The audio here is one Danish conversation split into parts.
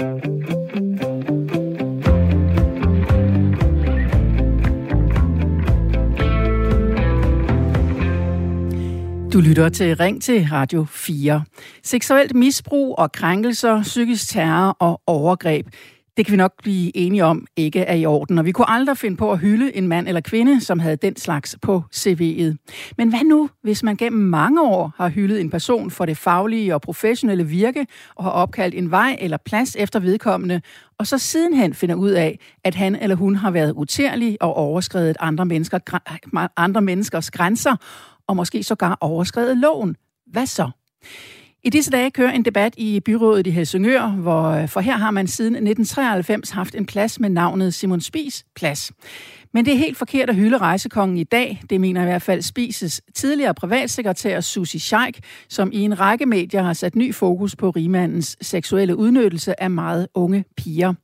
Du lytter til Ring til Radio 4. Seksuelt misbrug og krænkelser, psykisk terror og overgreb. Det kan vi nok blive enige om ikke er i orden, og vi kunne aldrig finde på at hylde en mand eller kvinde, som havde den slags på CV'et. Men hvad nu, hvis man gennem mange år har hyldet en person for det faglige og professionelle virke, og har opkaldt en vej eller plads efter vedkommende, og så sidenhen finder ud af, at han eller hun har været utærlig og overskrevet andre, mennesker, andre menneskers grænser, og måske sågar overskrevet loven. Hvad så? I disse dage kører en debat i byrådet i Helsingør, hvor, øh, for her har man siden 1993 haft en plads med navnet Simon Spis Plads. Men det er helt forkert at hylde rejsekongen i dag. Det mener i hvert fald Spises tidligere privatsekretær Susi Scheik, som i en række medier har sat ny fokus på rigmandens seksuelle udnyttelse af meget unge piger.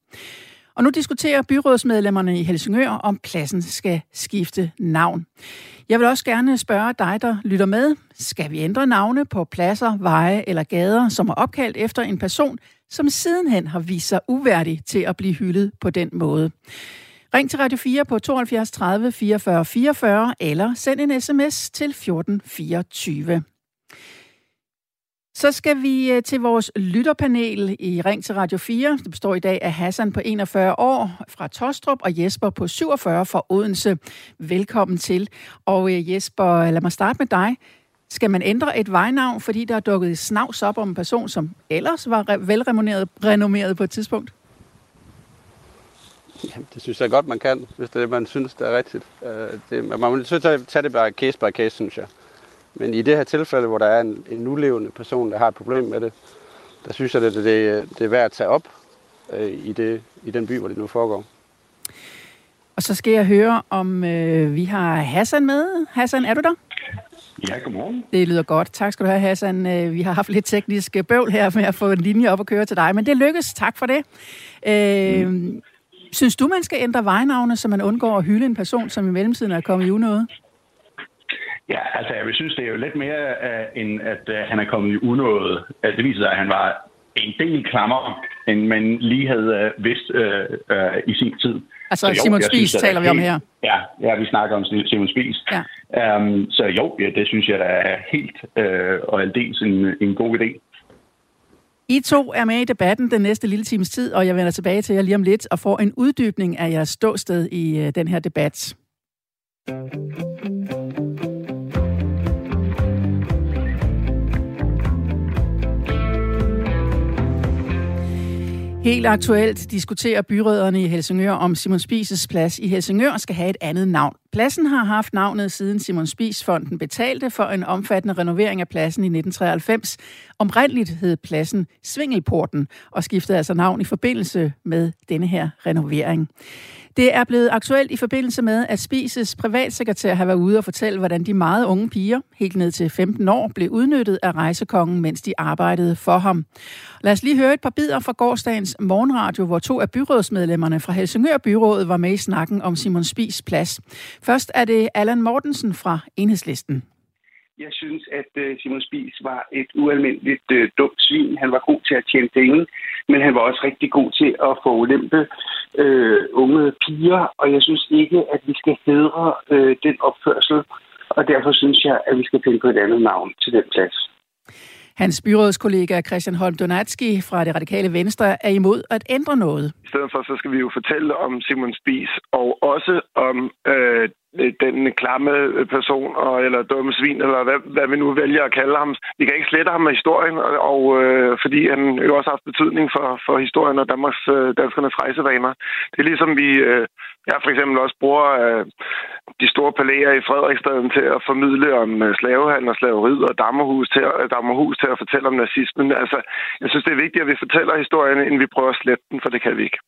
Og nu diskuterer byrådsmedlemmerne i Helsingør, om pladsen skal skifte navn. Jeg vil også gerne spørge dig, der lytter med. Skal vi ændre navne på pladser, veje eller gader, som er opkaldt efter en person, som sidenhen har vist sig uværdig til at blive hyldet på den måde? Ring til Radio 4 på 72 30 44 44 eller send en sms til 1424. Så skal vi øh, til vores lytterpanel i Ring til Radio 4. Det består i dag af Hassan på 41 år fra Tostrup og Jesper på 47 fra Odense. Velkommen til. Og øh, Jesper, lad mig starte med dig. Skal man ændre et vejnavn, fordi der er dukket snavs op om en person, som ellers var velrenommeret på et tidspunkt? Jamen, det synes jeg godt, man kan, hvis det er det, man synes, det er rigtigt. Øh, det, man må tage det bare case by case, synes jeg. Men i det her tilfælde, hvor der er en, en nulevende person, der har et problem med det, der synes jeg, det, det, det er værd at tage op øh, i, det, i den by, hvor det nu foregår. Og så skal jeg høre, om øh, vi har Hassan med. Hassan, er du der? Ja, godmorgen. Det lyder godt. Tak skal du have, Hassan. Øh, vi har haft lidt teknisk bøvl her med at få en linje op og køre til dig, men det lykkes. Tak for det. Øh, mm. Synes du, man skal ændre vejnavne, så man undgår at hylde en person, som i mellemtiden er kommet i unåde? Ja, altså jeg synes, det er jo lidt mere, uh, end at uh, han er kommet i unåde. Altså, det viser sig, at han var en del klammer, end man lige havde uh, vidst uh, uh, i sin tid. Altså jo, Simon Spies synes, taler vi om her. Ja, ja, vi snakker om Simon Spies. Ja. Um, så jo, ja, det synes jeg, der er helt uh, og aldeles en, en god idé. I to er med i debatten den næste lille times tid, og jeg vender tilbage til jer lige om lidt og får en uddybning af jeres ståsted i den her debat. Helt aktuelt diskuterer byråderne i Helsingør, om Simon Spises plads i Helsingør skal have et andet navn. Pladsen har haft navnet siden Simon Spies-fonden betalte for en omfattende renovering af pladsen i 1993. Omrindeligt hed pladsen Svingelporten og skiftede altså navn i forbindelse med denne her renovering. Det er blevet aktuelt i forbindelse med, at Spises privatsekretær har været ude og fortælle, hvordan de meget unge piger, helt ned til 15 år, blev udnyttet af rejsekongen, mens de arbejdede for ham. Lad os lige høre et par bidder fra gårdsdagens morgenradio, hvor to af byrådsmedlemmerne fra Helsingør Byrådet var med i snakken om Simon Spis plads. Først er det Allan Mortensen fra Enhedslisten. Jeg synes, at øh, Simon Spies var et ualmindeligt øh, dumt svin. Han var god til at tjene penge, men han var også rigtig god til at få ulempe øh, unge piger, og jeg synes ikke, at vi skal hedre øh, den opførsel, og derfor synes jeg, at vi skal finde på et andet navn til den plads. Hans byrådskollega Christian Holm Donatski fra det radikale Venstre er imod at ændre noget. I stedet for, så skal vi jo fortælle om Simon Spies, og også om øh, den klamme person, og, eller dumme svin, eller hvad, hvad vi nu vælger at kalde ham. Vi kan ikke slette ham af historien, og, og øh, fordi han jo også har haft betydning for, for historien og Danmarks, øh, danskernes rejsevaner. Det er ligesom vi, øh, jeg for eksempel også bruger øh, de store palæer i Frederiksstaden til at formidle om øh, slavehandel og slaveriet og Dammerhus til, at, øh, Dammerhus til at fortælle om nazismen. Altså, jeg synes, det er vigtigt, at vi fortæller historien, end vi prøver at slette den, for det kan vi ikke.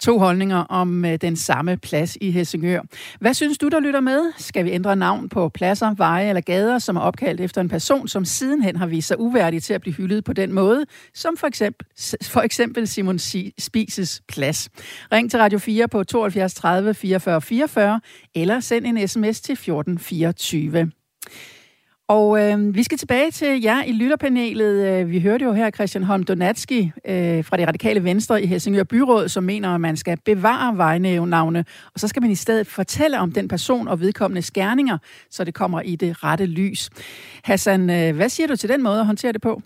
To holdninger om øh, den samme plads i Helsingør. Hvad synes du, der lytter med? Skal vi ændre navn på pladser, veje eller gader, som er opkaldt efter en person, som sidenhen har vist sig uværdig til at blive hyldet på den måde, som for eksempel, for eksempel Simon Spises plads? Ring til Radio 4 på 72 30 44 44 eller send en sms til 1424. Og øh, vi skal tilbage til jer i lytterpanelet. Øh, vi hørte jo her Christian Holm Donatski øh, fra det radikale venstre i Helsingør Byråd, som mener, at man skal bevare vejnævnavne, og så skal man i stedet fortælle om den person og vedkommende skærninger, så det kommer i det rette lys. Hassan, øh, hvad siger du til den måde at håndtere det på?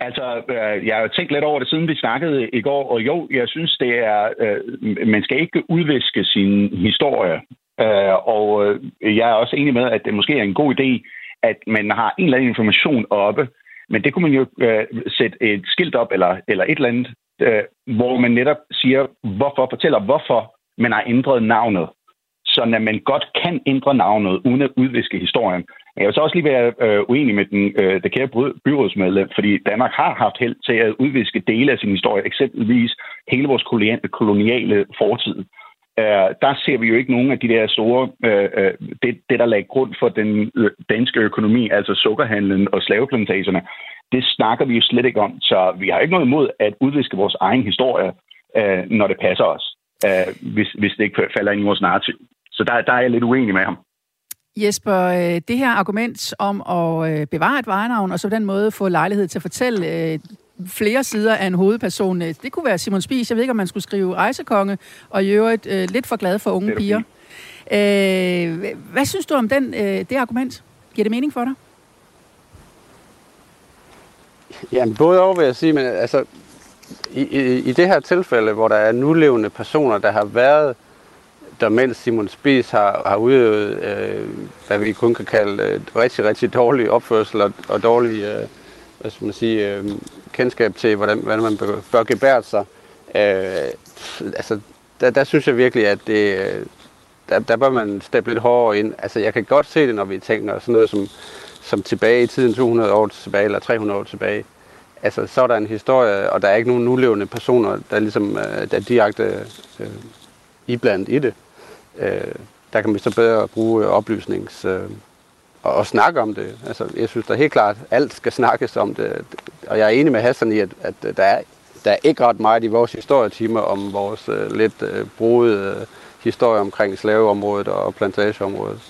Altså, øh, jeg har jo tænkt lidt over det, siden vi snakkede i går, og jo, jeg synes, det er, øh, man skal ikke udviske sin historie. Øh, og øh, jeg er også enig med, at det måske er en god idé, at man har en eller anden information oppe, men det kunne man jo øh, sætte et skilt op, eller, eller et eller andet, øh, hvor man netop siger, hvorfor, fortæller, hvorfor man har ændret navnet så man godt kan ændre navnet uden at udviske historien. Jeg vil så også lige være øh, uenig med den, øh, det kære byrådsmedlem, fordi Danmark har haft held til at udviske dele af sin historie, eksempelvis hele vores koloniale fortid. Øh, der ser vi jo ikke nogen af de der store, øh, øh det, det der lagde grund for den danske økonomi, altså sukkerhandlen og slaveplantagerne, det snakker vi jo slet ikke om. Så vi har ikke noget imod at udviske vores egen historie, øh, når det passer os, øh, hvis, hvis det ikke falder ind i vores narrativ. Så der, der er jeg lidt uenig med ham. Jesper, øh, det her argument om at øh, bevare et vejnavn, og så på den måde få lejlighed til at fortælle flere sider af en hovedperson, det kunne være Simon Spies. Jeg ved ikke, om man skulle skrive rejsekonge, og i øvrigt lidt for glad for unge piger. Hvad synes du om den, det argument? Giver det mening for dig? Jamen, både over vil jeg sige, men altså, i, i, i det her tilfælde, hvor der er nulevende personer, der har været der mens Simon Spies har, har udøvet, øh, hvad vi kun kan kalde øh, rigtig, rigtig dårlig opførsel og, og dårlig øh, hvad skal man sige, øh, kendskab til, hvordan, hvordan man bør, bør gebære sig. Øh, altså, der, der synes jeg virkelig, at det, øh, der, der bør man steppe lidt hårdere ind. Altså, jeg kan godt se det, når vi tænker sådan noget som, som tilbage i tiden 200 år tilbage, eller 300 år tilbage. Altså, så er der en historie, og der er ikke nogen nulevende personer, der ligesom øh, der er direkte øh, iblandt i det øh, der kan vi så bedre bruge oplysnings... Øh, og, og snakke om det. Altså, jeg synes da helt klart, at alt skal snakkes om det. Og jeg er enig med Hassan i, at, at der, er, der er ikke ret meget i vores historietimer om vores øh, lidt øh, brugede øh, historie omkring slaveområdet og plantageområdet.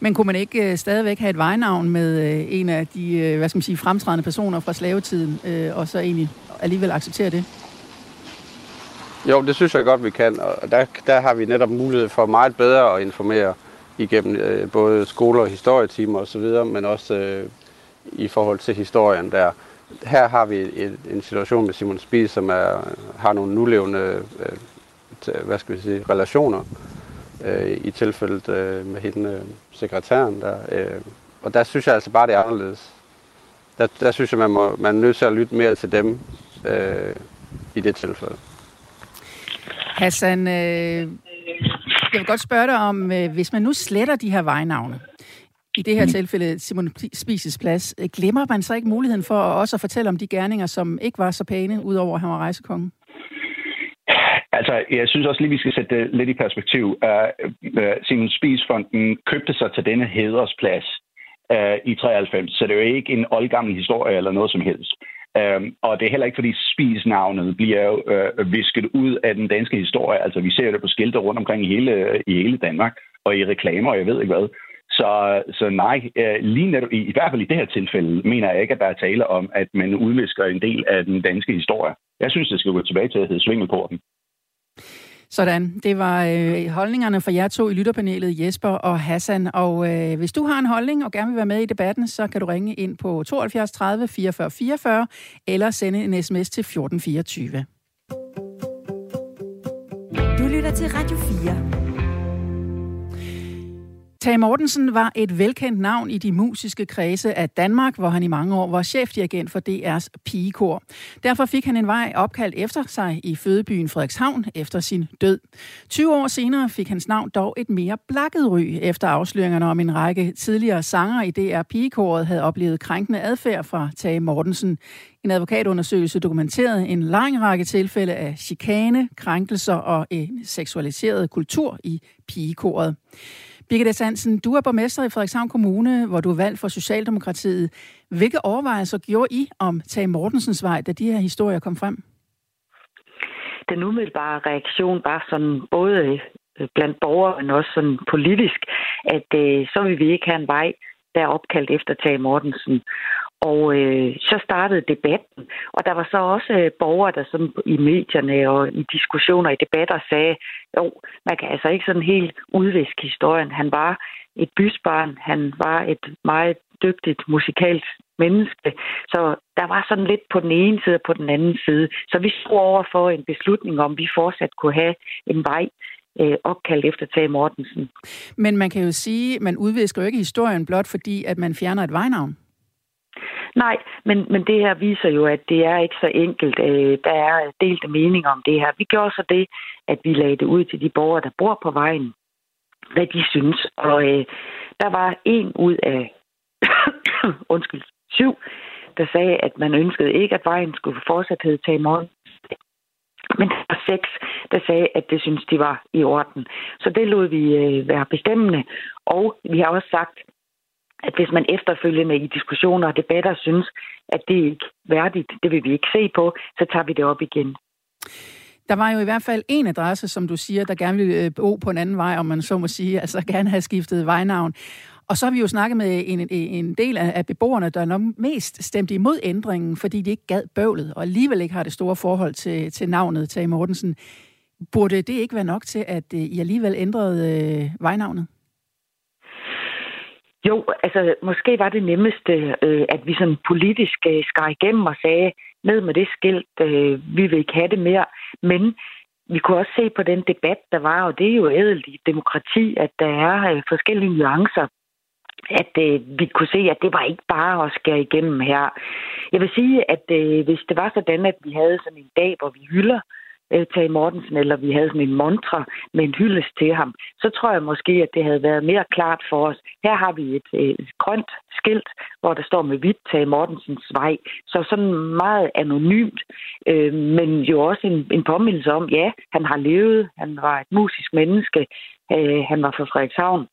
Men kunne man ikke øh, stadigvæk have et vejnavn med øh, en af de øh, hvad skal man sige, fremtrædende personer fra slavetiden, øh, og så egentlig alligevel acceptere det? Jo, det synes jeg godt, vi kan, og der, der har vi netop mulighed for meget bedre at informere igennem øh, både skoler og historietimer osv., men også øh, i forhold til historien der. Her har vi et, en situation med Simon Spies, som er, har nogle nulevende øh, hvad skal vi sige, relationer øh, i tilfældet øh, med hende, øh, sekretæren der. Øh, og der synes jeg altså bare, det er anderledes. Der, der synes jeg, man, må, man er nødt til at lytte mere til dem øh, i det tilfælde. Hassan, øh, jeg vil godt spørge dig om, øh, hvis man nu sletter de her vejnavne, i det her mm. tilfælde Simon Spises plads, øh, glemmer man så ikke muligheden for også at fortælle om de gerninger, som ikke var så pæne, udover at han var rejsekongen? Altså, jeg synes også lige, vi skal sætte det lidt i perspektiv. Uh, uh, Simon Spies-fonden købte sig til denne hedersplads uh, i 93, så det er jo ikke en oldgammel historie eller noget som helst. Øhm, og det er heller ikke, fordi spisnavnet bliver øh, visket ud af den danske historie. Altså, vi ser det på skilte rundt omkring i hele, i hele Danmark, og i reklamer, og jeg ved ikke hvad. Så, så nej, øh, lige netop, i, i hvert fald i det her tilfælde, mener jeg ikke, at der er tale om, at man udvisker en del af den danske historie. Jeg synes, det skal gå tilbage til at hedde Svingelporten. Sådan, det var øh, holdningerne fra jer to i lytterpanelet, Jesper og Hassan. Og øh, hvis du har en holdning og gerne vil være med i debatten, så kan du ringe ind på 72 30 44 44 eller sende en sms til 1424. Du lytter til Radio 4. Tage Mortensen var et velkendt navn i de musiske kredse af Danmark, hvor han i mange år var chefdirigent for DR's pigekor. Derfor fik han en vej opkaldt efter sig i fødebyen Frederikshavn efter sin død. 20 år senere fik hans navn dog et mere blakket ry efter afsløringerne om en række tidligere sanger i DR pigekoret havde oplevet krænkende adfærd fra Tage Mortensen. En advokatundersøgelse dokumenterede en lang række tilfælde af chikane, krænkelser og en seksualiseret kultur i pigekoret. Birgitte Sansen, du er borgmester i Frederikshavn Kommune, hvor du er valgt for Socialdemokratiet. Hvilke overvejelser gjorde I om Tage Mortensens vej, da de her historier kom frem? Den umiddelbare reaktion var sådan både øh, blandt borgere, men også sådan politisk, at øh, så vil vi ikke have en vej, der er opkaldt efter Tage Mortensen. Og øh, så startede debatten, og der var så også øh, borgere, der sådan i medierne og i diskussioner i debatter sagde, jo, man kan altså ikke sådan helt udviske historien. Han var et bysbarn, han var et meget dygtigt musikalsk menneske. Så der var sådan lidt på den ene side og på den anden side. Så vi stod over for en beslutning om, vi fortsat kunne have en vej øh, opkaldt efter Tage Mortensen. Men man kan jo sige, man udvisker jo ikke historien blot fordi, at man fjerner et vejnavn. Nej, men, men det her viser jo, at det er ikke så enkelt. Øh, der er delte meninger om det her. Vi gjorde så det, at vi lagde det ud til de borgere, der bor på vejen, hvad de synes. Og øh, der var en ud af undskyld, syv, der sagde, at man ønskede ikke, at vejen skulle fortsat hedde tage morgen. Men der var seks, der sagde, at det synes de var i orden. Så det lod vi øh, være bestemmende. Og vi har også sagt, at hvis man efterfølgende i diskussioner og debatter synes, at det er ikke værdigt, det vil vi ikke se på, så tager vi det op igen. Der var jo i hvert fald en adresse, som du siger, der gerne ville øh, bo på en anden vej, om man så må sige, altså gerne have skiftet vejnavn. Og så har vi jo snakket med en, en del af beboerne, der nok mest stemte imod ændringen, fordi de ikke gad bøvlet, og alligevel ikke har det store forhold til, til navnet Tage Mortensen. Burde det ikke være nok til, at øh, I alligevel ændrede øh, vejnavnet? Jo, altså måske var det nemmeste, øh, at vi sådan politisk øh, skar igennem og sagde, ned med det skilt, øh, vi vil ikke have det mere. Men vi kunne også se på den debat, der var, og det er jo ædelt i demokrati, at der er øh, forskellige nuancer at øh, vi kunne se, at det var ikke bare at skære igennem her. Jeg vil sige, at øh, hvis det var sådan, at vi havde sådan en dag, hvor vi hylder øh, Øh, Tage Mortensen, eller vi havde sådan en mantra med en hyldest til ham, så tror jeg måske, at det havde været mere klart for os. Her har vi et, øh, et grønt skilt, hvor der står med hvidt Tage Mortensens vej. Så sådan meget anonymt, øh, men jo også en, en påmindelse om, ja, han har levet, han var et musisk menneske, øh, han var fra Frederikshavn,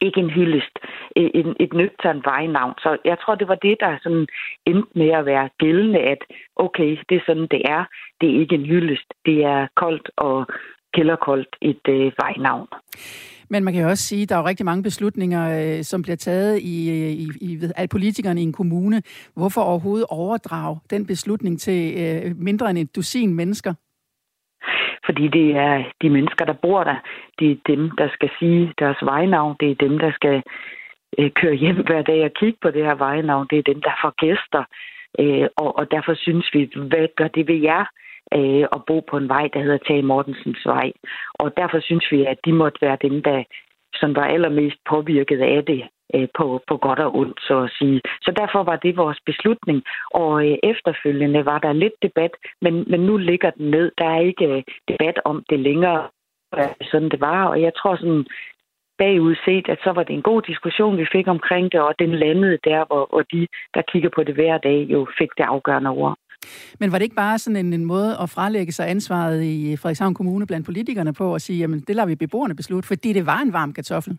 ikke en hyldest, et, et nøgtern vejnavn. Så jeg tror, det var det, der sådan endte med at være gældende, at okay, det er sådan, det er. Det er ikke en hyldest. Det er koldt og kælderkoldt et øh, vejnavn. Men man kan jo også sige, at der er jo rigtig mange beslutninger, øh, som bliver taget i, øh, i, i, af politikerne i en kommune. Hvorfor overhovedet overdrage den beslutning til øh, mindre end et dusin mennesker? Fordi det er de mennesker, der bor der. Det er dem, der skal sige deres vejnavn. Det er dem, der skal øh, køre hjem hver dag og kigge på det her vejnavn. Det er dem, der får gæster. Øh, og, og derfor synes vi, hvad gør det ved jer? øh, at bo på en vej, der hedder Tage Mortensens vej. Og derfor synes vi, at de måtte være dem, der som var allermest påvirket af det Øh, på, på godt og ondt, så at sige. Så derfor var det vores beslutning, og øh, efterfølgende var der lidt debat, men, men nu ligger den ned. Der er ikke øh, debat om det længere, sådan det var, og jeg tror sådan bagud set, at så var det en god diskussion, vi fik omkring det, og den landede der, hvor, hvor de, der kigger på det hver dag, jo fik det afgørende ord. Men var det ikke bare sådan en, en måde at frelægge sig ansvaret i Frederikshavn Kommune blandt politikerne på at sige, jamen det lader vi beboerne beslutte, fordi det var en varm kartoffel?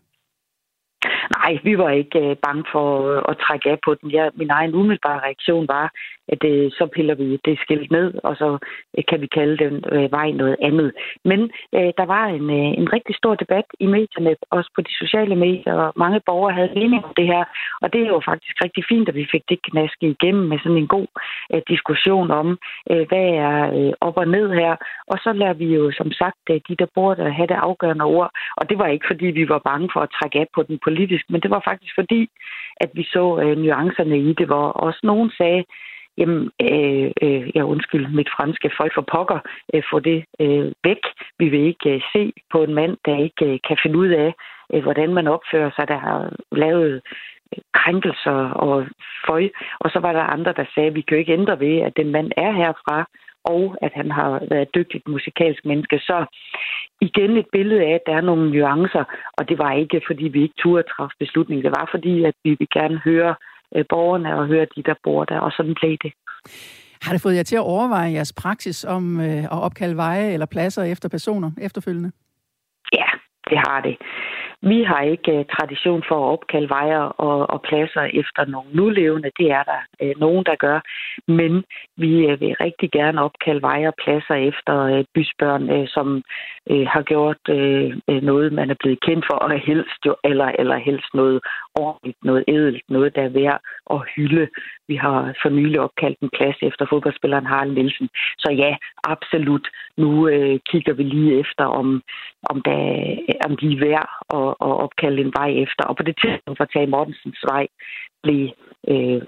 Nej, vi var ikke øh, bange for øh, at trække af på den. Jeg, min egen umiddelbare reaktion var, at øh, så piller vi det skilt ned, og så øh, kan vi kalde den øh, vej noget andet. Men øh, der var en, øh, en rigtig stor debat i medierne, også på de sociale medier, og mange borgere havde mening om det her. Og det er jo faktisk rigtig fint, at vi fik det knaske igennem med sådan en god øh, diskussion om, øh, hvad er øh, op og ned her. Og så lader vi jo som sagt øh, de, der bor der, have det afgørende ord. Og det var ikke, fordi vi var bange for at trække af på den politisk, men det var faktisk fordi, at vi så øh, nuancerne i det, hvor også nogen sagde, jamen, øh, øh, jeg undskyld mit franske, folk for pokker, øh, få det øh, væk. Vi vil ikke øh, se på en mand, der ikke øh, kan finde ud af, øh, hvordan man opfører sig, der har lavet øh, krænkelser og føj. Og så var der andre, der sagde, at vi kan jo ikke ændre ved, at den mand er herfra, og at han har været dygtigt musikalsk menneske. Så igen et billede af, at der er nogle nuancer, og det var ikke, fordi vi ikke turde træffe beslutning. Det var, fordi at vi vil gerne høre øh, borgerne og høre de, der bor der, og sådan blev det. Har det fået jer til at overveje jeres praksis om øh, at opkalde veje eller pladser efter personer efterfølgende? Ja, det har det. Vi har ikke uh, tradition for at opkalde veje og, og pladser efter nogle nulevende. Det er der uh, nogen, der gør. Men vi uh, vil rigtig gerne opkalde veje og pladser efter uh, bysbørn, uh, som uh, har gjort uh, noget, man er blevet kendt for, og helst jo, eller, eller helst noget ordentligt, noget edelt, noget, der er værd at hylde. Vi har for nylig opkaldt en plads efter fodboldspilleren Harald Nielsen. Så ja, absolut. Nu uh, kigger vi lige efter, om, om, der, om de er værd at, at opkalde en vej efter. Og på det tidspunkt for Tage Mortensens vej blev øh,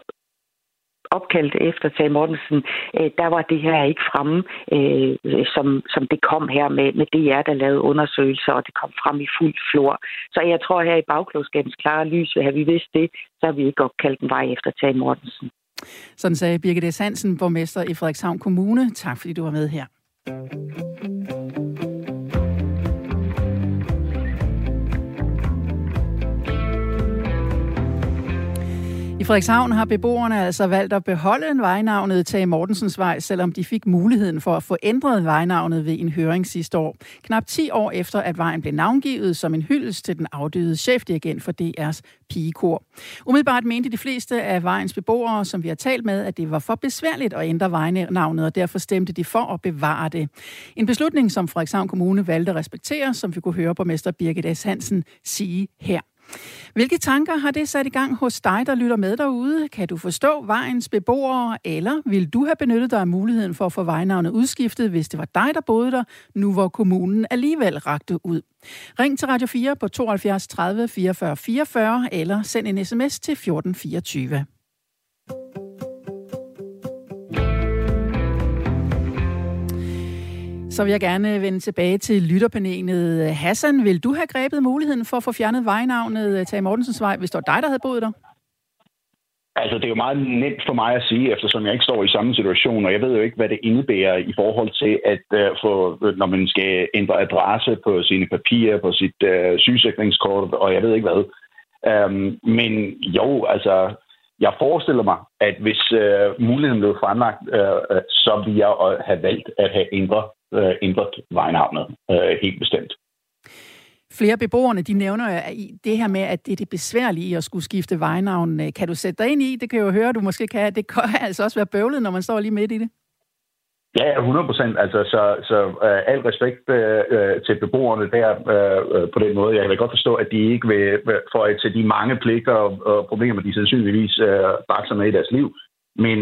opkaldt efter Tage Mortensen, øh, der var det her ikke fremme, øh, som, som det kom her med, med DR, der lavede undersøgelser, og det kom frem i fuld flor. Så jeg tror her i bagklogskabens klare lys, at vi vidst det, så har vi ikke opkaldt en vej efter Tage Mortensen. Sådan sagde Birgit S. Hansen, borgmester i Frederikshavn Kommune. Tak fordi du var med her. I Frederikshavn har beboerne altså valgt at beholde en vejnavnet Tage Mortensens Vej, selvom de fik muligheden for at få ændret vejnavnet ved en høring sidste år. Knap 10 år efter, at vejen blev navngivet som en hyldest til den afdøde chefdirigent for DR's pigekor. Umiddelbart mente de fleste af vejens beboere, som vi har talt med, at det var for besværligt at ændre vejnavnet, og derfor stemte de for at bevare det. En beslutning, som Frederikshavn Kommune valgte at respektere, som vi kunne høre på mester Birgit S. Hansen sige her. Hvilke tanker har det sat i gang hos dig, der lytter med derude? Kan du forstå vejens beboere, eller vil du have benyttet dig af muligheden for at få vejnavnet udskiftet, hvis det var dig, der boede der, nu hvor kommunen alligevel rakte ud? Ring til Radio 4 på 72 30 44 44, eller send en sms til 1424. Så vil jeg gerne vende tilbage til lytterpanelet. Hassan, vil du have grebet muligheden for at få fjernet vejnavnet øh, Tage Mortensens Vej, hvis det var dig, der havde boet der? Altså, det er jo meget nemt for mig at sige, eftersom jeg ikke står i samme situation, og jeg ved jo ikke, hvad det indebærer i forhold til, at uh, få, øh, når man skal ændre adresse på sine papirer, på sit uh, sygesikringskort, og jeg ved ikke hvad. Um, men jo, altså, jeg forestiller mig, at hvis uh, muligheden blev fremlagt, uh, så ville jeg have valgt at have ændret øh, ændret vejnavnet øh, helt bestemt. Flere beboerne, de nævner det her med, at det er det besværlige i at skulle skifte vejnavn. Kan du sætte dig ind i? Det kan jeg jo høre, du måske kan. Det kan altså også være bøvlet, når man står lige midt i det. Ja, 100 procent. Altså, så, så uh, al respekt uh, til beboerne der uh, på den måde. Jeg kan godt forstå, at de ikke vil få til de mange pligter og, og problemer, de sandsynligvis uh, bakser med i deres liv. Men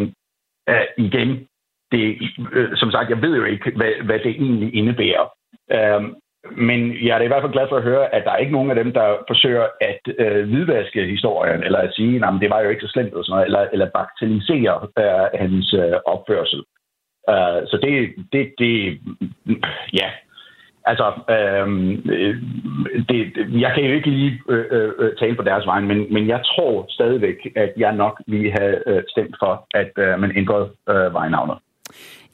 uh, igen, det, øh, som sagt, jeg ved jo ikke, hvad, hvad det egentlig indebærer. Øhm, men jeg er da i hvert fald glad for at høre, at der er ikke nogen af dem, der forsøger at øh, hvidvaske historien, eller at sige, at det var jo ikke så slemt, eller, sådan noget, eller, eller bagatellisere øh, hans øh, opførsel. Øh, så det, det, det, ja, altså, øhm, øh, det, jeg kan jo ikke lige øh, øh, øh, tale på deres vegne, men, men jeg tror stadigvæk, at jeg nok ville have øh, stemt for, at øh, man ændrede øh, vejnavnet.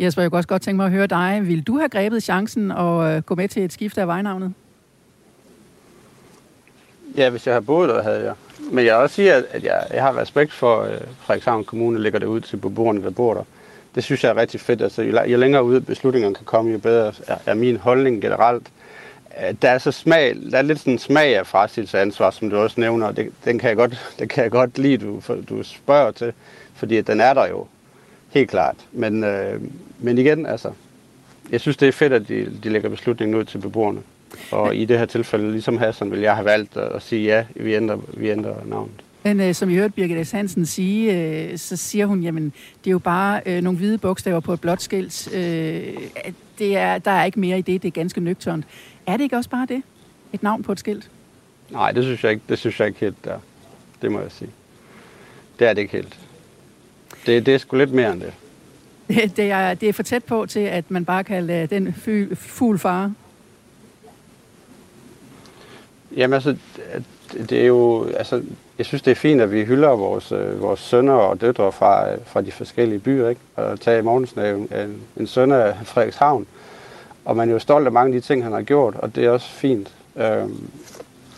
Jesper, jeg kunne også godt tænke mig at høre dig. Vil du have grebet chancen og øh, gå med til et skifte af vejnavnet? Ja, hvis jeg har boet der, havde jeg. Men jeg vil også sige, at jeg, jeg har respekt for, at øh, Frederikshavn Kommune lægger det ud til beboerne, der bor der. Det synes jeg er rigtig fedt. Altså, jo, jo længere ud beslutningerne kan komme, jo bedre er, er min holdning generelt. Øh, der er så smag, der er lidt sådan en smag af frastilsansvar, som du også nævner, og det, den kan jeg godt, det kan jeg godt lide, du, du spørger til, fordi den er der jo. Helt klart. Men, øh, men igen, altså, jeg synes, det er fedt, at de, de lægger beslutningen ud til beboerne. Og i det her tilfælde, ligesom Hassan, vil jeg have valgt at sige ja, vi ændrer, vi ændrer navnet. Men øh, som I hørte Birgit S. Hansen sige, øh, så siger hun, jamen, det er jo bare øh, nogle hvide bogstaver på et blåt skilt. Øh, det er, der er ikke mere i det, det er ganske nøgternt. Er det ikke også bare det? Et navn på et skilt? Nej, det synes jeg ikke, det synes jeg ikke helt der. Det må jeg sige. Det er det ikke helt. Det, det er sgu lidt mere end det. Det er, det er for tæt på til, at man bare kan lade den fugl fare. Jamen altså, det er jo, altså, jeg synes, det er fint, at vi hylder vores, øh, vores sønner og døtre fra, fra de forskellige byer. Ikke? Og Tage Mortensen er en, en søn af Frederikshavn. Og man er jo stolt af mange af de ting, han har gjort, og det er også fint. Øhm,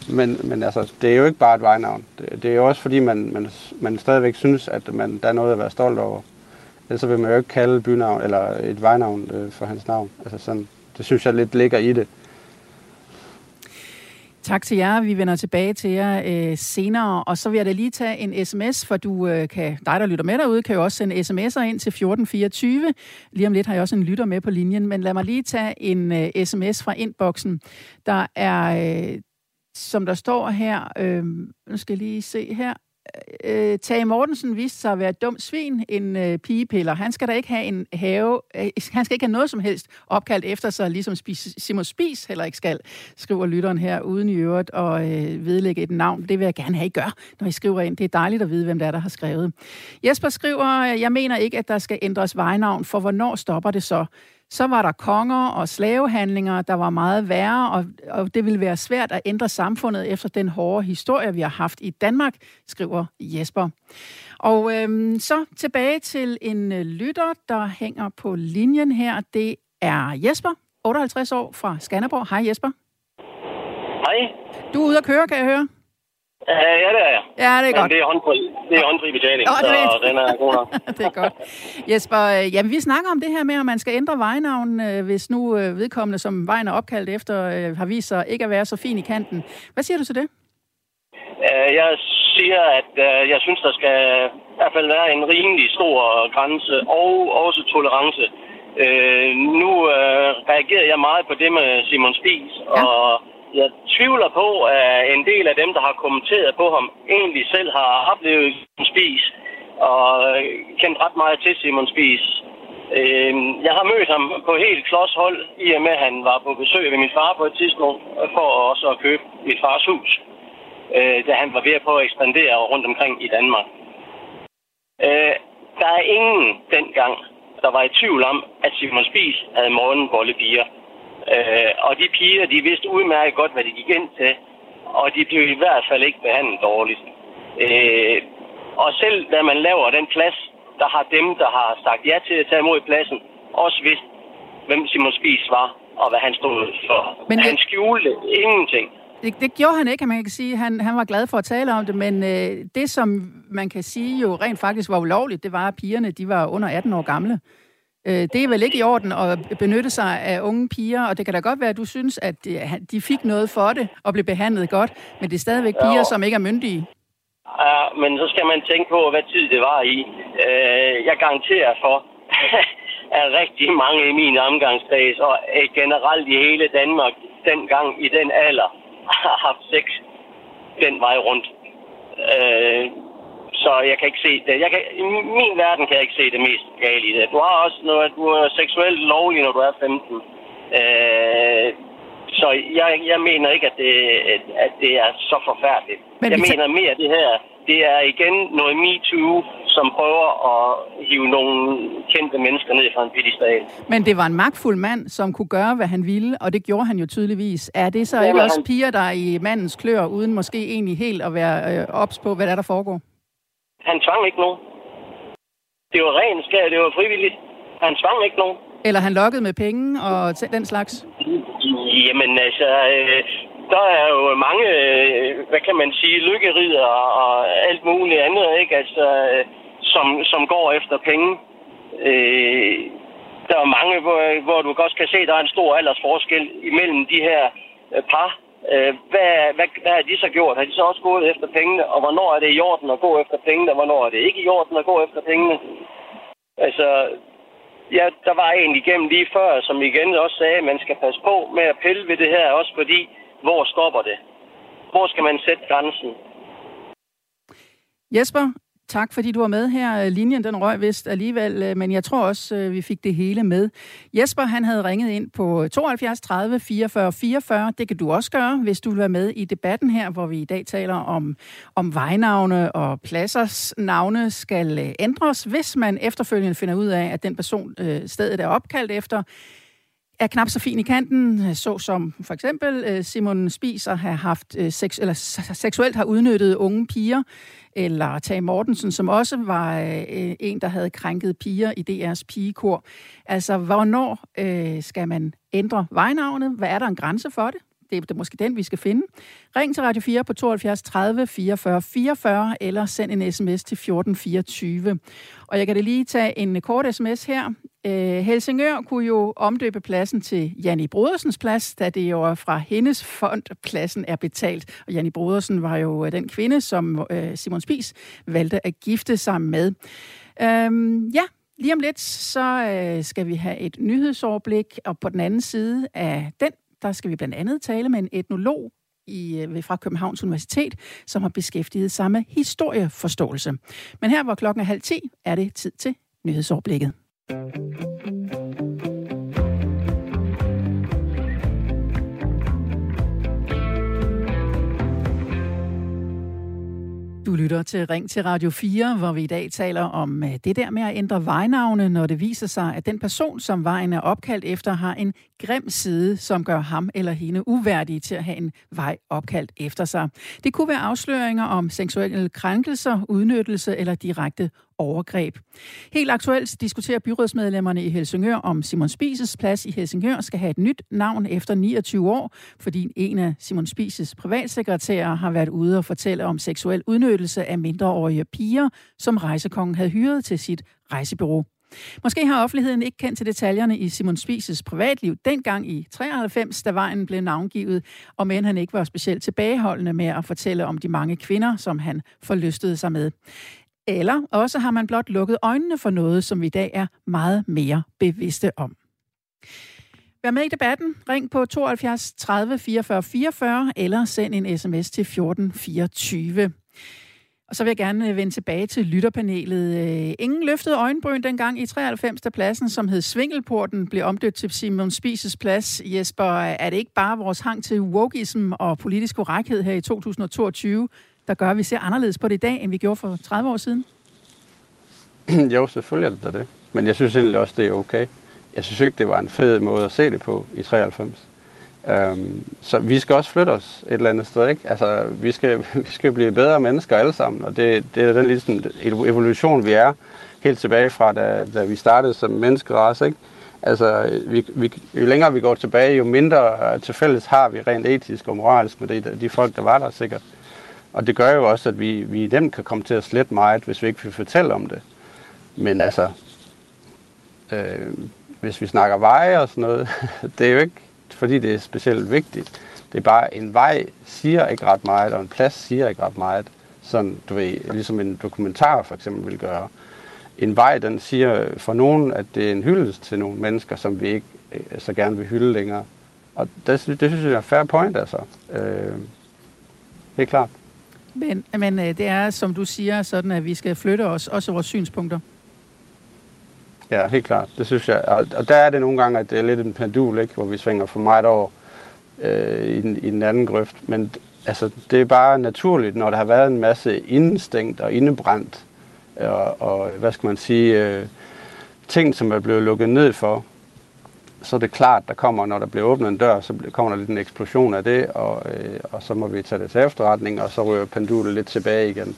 men, men altså, det er jo ikke bare et vejnavn. Det, det er jo også fordi, man, man, man stadigvæk synes, at man, der er noget at være stolt over. Ellers vil man jo ikke kalde bynavn eller et vejnavn øh, for hans navn. Altså sådan, det synes jeg lidt ligger i det. Tak til jer. Vi vender tilbage til jer øh, senere. Og så vil jeg da lige tage en sms, for du øh, kan, dig, der lytter med derude, kan jo også sende sms'er ind til 1424. Lige om lidt har jeg også en lytter med på linjen, men lad mig lige tage en øh, sms fra indboksen. Der er, øh, som der står her, øh, nu skal jeg lige se her, øh, Tage Mortensen viste sig at være et dumt svin, en øh, pigepiller. Han skal da ikke have en have, øh, han skal ikke have noget som helst opkaldt efter sig, ligesom Spis, Simon Spis heller ikke skal, skriver lytteren her, uden i øvrigt og øh, vedlægge et navn. Det vil jeg gerne have, I gør, når I skriver ind. Det er dejligt at vide, hvem det er, der har skrevet. Jesper skriver, jeg mener ikke, at der skal ændres vejnavn, for hvornår stopper det så? Så var der konger og slavehandlinger, der var meget værre, og, og det ville være svært at ændre samfundet efter den hårde historie, vi har haft i Danmark, skriver Jesper. Og øhm, så tilbage til en øh, lytter, der hænger på linjen her. Det er Jesper, 58 år fra Skanderborg. Hej Jesper. Hej. Du er ude at køre, kan jeg høre? Uh, ja, det er jeg. Ja, det er Men godt. det er håndfri, det er håndfri betaling, Nå, det så er- den er god nok. det er godt. Jesper, øh, jamen, vi snakker om det her med, at man skal ændre vejnavn, øh, hvis nu øh, vedkommende, som vejen er opkaldt efter, har vist sig ikke at være så fin i kanten. Hvad siger du til det? Jeg siger, at jeg synes, der skal i hvert fald være en rimelig stor grænse og også tolerance. Nu reagerede jeg meget på det med Simon Spies, Ja jeg tvivler på, at en del af dem, der har kommenteret på ham, egentlig selv har oplevet Simon Spies og øh, kendt ret meget til Simon Spies. Øh, jeg har mødt ham på helt klods hold, i og med, at han var på besøg ved min far på et tidspunkt, for også at købe mit fars hus, øh, da han var ved at prøve at ekspandere rundt omkring i Danmark. Øh, der er ingen dengang, der var i tvivl om, at Simon Spies havde morgenbollepiger. Øh, og de piger, de vidste udmærket godt, hvad de gik ind til, og de blev i hvert fald ikke behandlet dårligt. Øh, og selv da man laver den plads, der har dem, der har sagt ja til at tage imod pladsen, også vidst, hvem Simon Spies var, og hvad han stod for. Men Men det- han skjulte ingenting. Det, det gjorde han ikke, man kan sige. Han, han var glad for at tale om det, men øh, det, som man kan sige jo rent faktisk var ulovligt, det var, at pigerne de var under 18 år gamle. Øh, det er vel ikke i orden at benytte sig af unge piger, og det kan da godt være, at du synes, at de, de fik noget for det og blev behandlet godt, men det er stadigvæk piger, Ja. som ikke er myndige. Ja, men så skal man tænke på, hvad tid det var i. Øh, jeg garanterer for, at rigtig mange i min omgangskreds, og øh, generelt i hele Danmark, dengang i den alder, har haft sex den vej rundt. Øh, så jeg kan ikke se det. Jeg kan, I min verden kan jeg ikke se det mest gale i det. Du har også noget, du er seksuelt lovlig, når du er 15. Øh, så jeg, jeg mener ikke, at det, at det er så forfærdeligt. Men jeg mener mere, at det her, det er igen noget MeToo, som prøver at hive nogle kendte mennesker ned fra en pedestal. Men det var en magtfuld mand, som kunne gøre, hvad han ville, og det gjorde han jo tydeligvis. Er det så Jamen, ikke også han- piger, der er i mandens klør, uden måske egentlig helt at være øh, ops på, hvad der, er, der foregår? Han tvang ikke nogen. Det var ren skær, det var frivilligt. Han tvang ikke nogen. Eller han lokkede med penge og den slags? Jamen altså, øh, der er jo mange, øh, hvad kan man sige, lykkerider og alt muligt andet, ikke? Altså, øh, som, som går efter penge. Øh, der er mange, hvor, hvor du også kan se, der er en stor aldersforskel imellem de her øh, par. Øh, hvad, hvad, hvad har de så gjort? Har de så også gået efter pengene? Og hvornår er det i orden at gå efter pengene? Og hvornår er det ikke i orden at gå efter pengene? Altså, Ja, der var en igennem lige før, som igen også sagde, at man skal passe på med at pille ved det her, også fordi, hvor stopper det? Hvor skal man sætte grænsen? Jesper, tak fordi du var med her. Linjen den røg vist alligevel, øh, men jeg tror også, øh, vi fik det hele med. Jesper, han havde ringet ind på 72 30 44 44. Det kan du også gøre, hvis du vil være med i debatten her, hvor vi i dag taler om, om vejnavne og pladsers navne skal øh, ændres, hvis man efterfølgende finder ud af, at den person, stedet er opkaldt efter, er knap så fin i kanten, så som for eksempel øh, Simon Spiser har haft øh, sex, eller seksuelt har udnyttet unge piger, eller Tage Mortensen, som også var øh, en, der havde krænket piger i DR's pigekor. Altså, hvornår skal man ændre vejnavnet? Hvad er der en grænse for det? Det er måske den, vi skal finde. Ring til Radio 4 på 72 30 44 44, eller send en sms til 1424. Og jeg kan da lige tage en kort sms her. Øh, Helsingør kunne jo omdøbe pladsen til Janni Brodersens plads, da det jo fra hendes fond, pladsen er betalt. Og Janni Brodersen var jo øh, den kvinde, som øh, Simon Spis valgte at gifte sig med. Øhm, ja, lige om lidt, så øh, skal vi have et nyhedsoverblik, og på den anden side af den, der skal vi blandt andet tale med en etnolog i, øh, fra Københavns Universitet, som har beskæftiget sig med historieforståelse. Men her, hvor klokken er halv ti, er det tid til nyhedsoverblikket. Du lytter til Ring til Radio 4, hvor vi i dag taler om øh, det der med at ændre vejnavne, når det viser sig, at den person, som vejen er opkaldt efter, har en grim side, som gør ham eller hende uværdig til at have en vej opkaldt efter sig. Det kunne være afsløringer om seksuelle krænkelser, udnyttelse eller direkte overgreb. Helt aktuelt diskuterer byrådsmedlemmerne i Helsingør, om Simon Spises plads i Helsingør skal have et nyt navn efter 29 år, fordi en af Simon Spises privatsekretærer har været ude og fortælle om seksuel udnyttelse af mindreårige piger, som rejsekongen havde hyret til sit rejsebureau. Måske har offentligheden ikke kendt til detaljerne i Simon Spises privatliv dengang i 93, da vejen blev navngivet, og men han ikke var specielt tilbageholdende med at fortælle om de mange kvinder, som han forlystede sig med. Eller også har man blot lukket øjnene for noget, som vi i dag er meget mere bevidste om. Vær med i debatten. Ring på 72 30 44 44 eller send en sms til 1424. Og så vil jeg gerne øh, vende tilbage til lytterpanelet. Øh, ingen løftede øjenbryn dengang i 93, pladsen, som hed Svingelporten, blev omdøbt til Simon Spises plads. Jesper, er det ikke bare vores hang til wokeism og politisk korrekthed her i 2022, der gør, at vi ser anderledes på det i dag, end vi gjorde for 30 år siden? jo, selvfølgelig er det det. Men jeg synes egentlig også, det er okay. Jeg synes ikke, det var en fed måde at se det på i 93. Øhm, så vi skal også flytte os et eller andet sted, ikke? Altså, vi skal, vi skal blive bedre mennesker alle sammen, og det, det er den ligesom evolution, vi er helt tilbage fra, da, da vi startede som menneskerace, ikke? Altså, vi, vi, jo længere vi går tilbage, jo mindre øh, til fælles har vi rent etisk og moralsk med de, de folk, der var der sikkert. Og det gør jo også, at vi, vi dem kan komme til at slette meget, hvis vi ikke vil fortælle om det. Men altså, øh, hvis vi snakker veje og sådan noget, det er jo ikke, fordi det er specielt vigtigt. Det er bare, en vej siger ikke ret meget, og en plads siger ikke ret meget. Sådan, du ved, ligesom en dokumentar for eksempel vil gøre. En vej, den siger for nogen, at det er en hyldest til nogle mennesker, som vi ikke øh, så gerne vil hylde længere. Og det, det synes jeg er fair point, altså. Øh, helt klart. Men, men øh, det er, som du siger, sådan, at vi skal flytte os, også vores synspunkter. Ja, helt klart. Det synes jeg. Og der er det nogle gange, at det er lidt en pendul, ikke? hvor vi svinger for meget over øh, i, den, i den anden grøft. Men altså, det er bare naturligt, når der har været en masse indstængt og indebrændt, øh, og, og hvad skal man sige, øh, ting, som er blevet lukket ned for, så er det klart, der kommer, når der bliver åbnet en dør, så kommer der lidt en eksplosion af det, og, øh, og så må vi tage det til efterretning, og så rører pendulet lidt tilbage igen.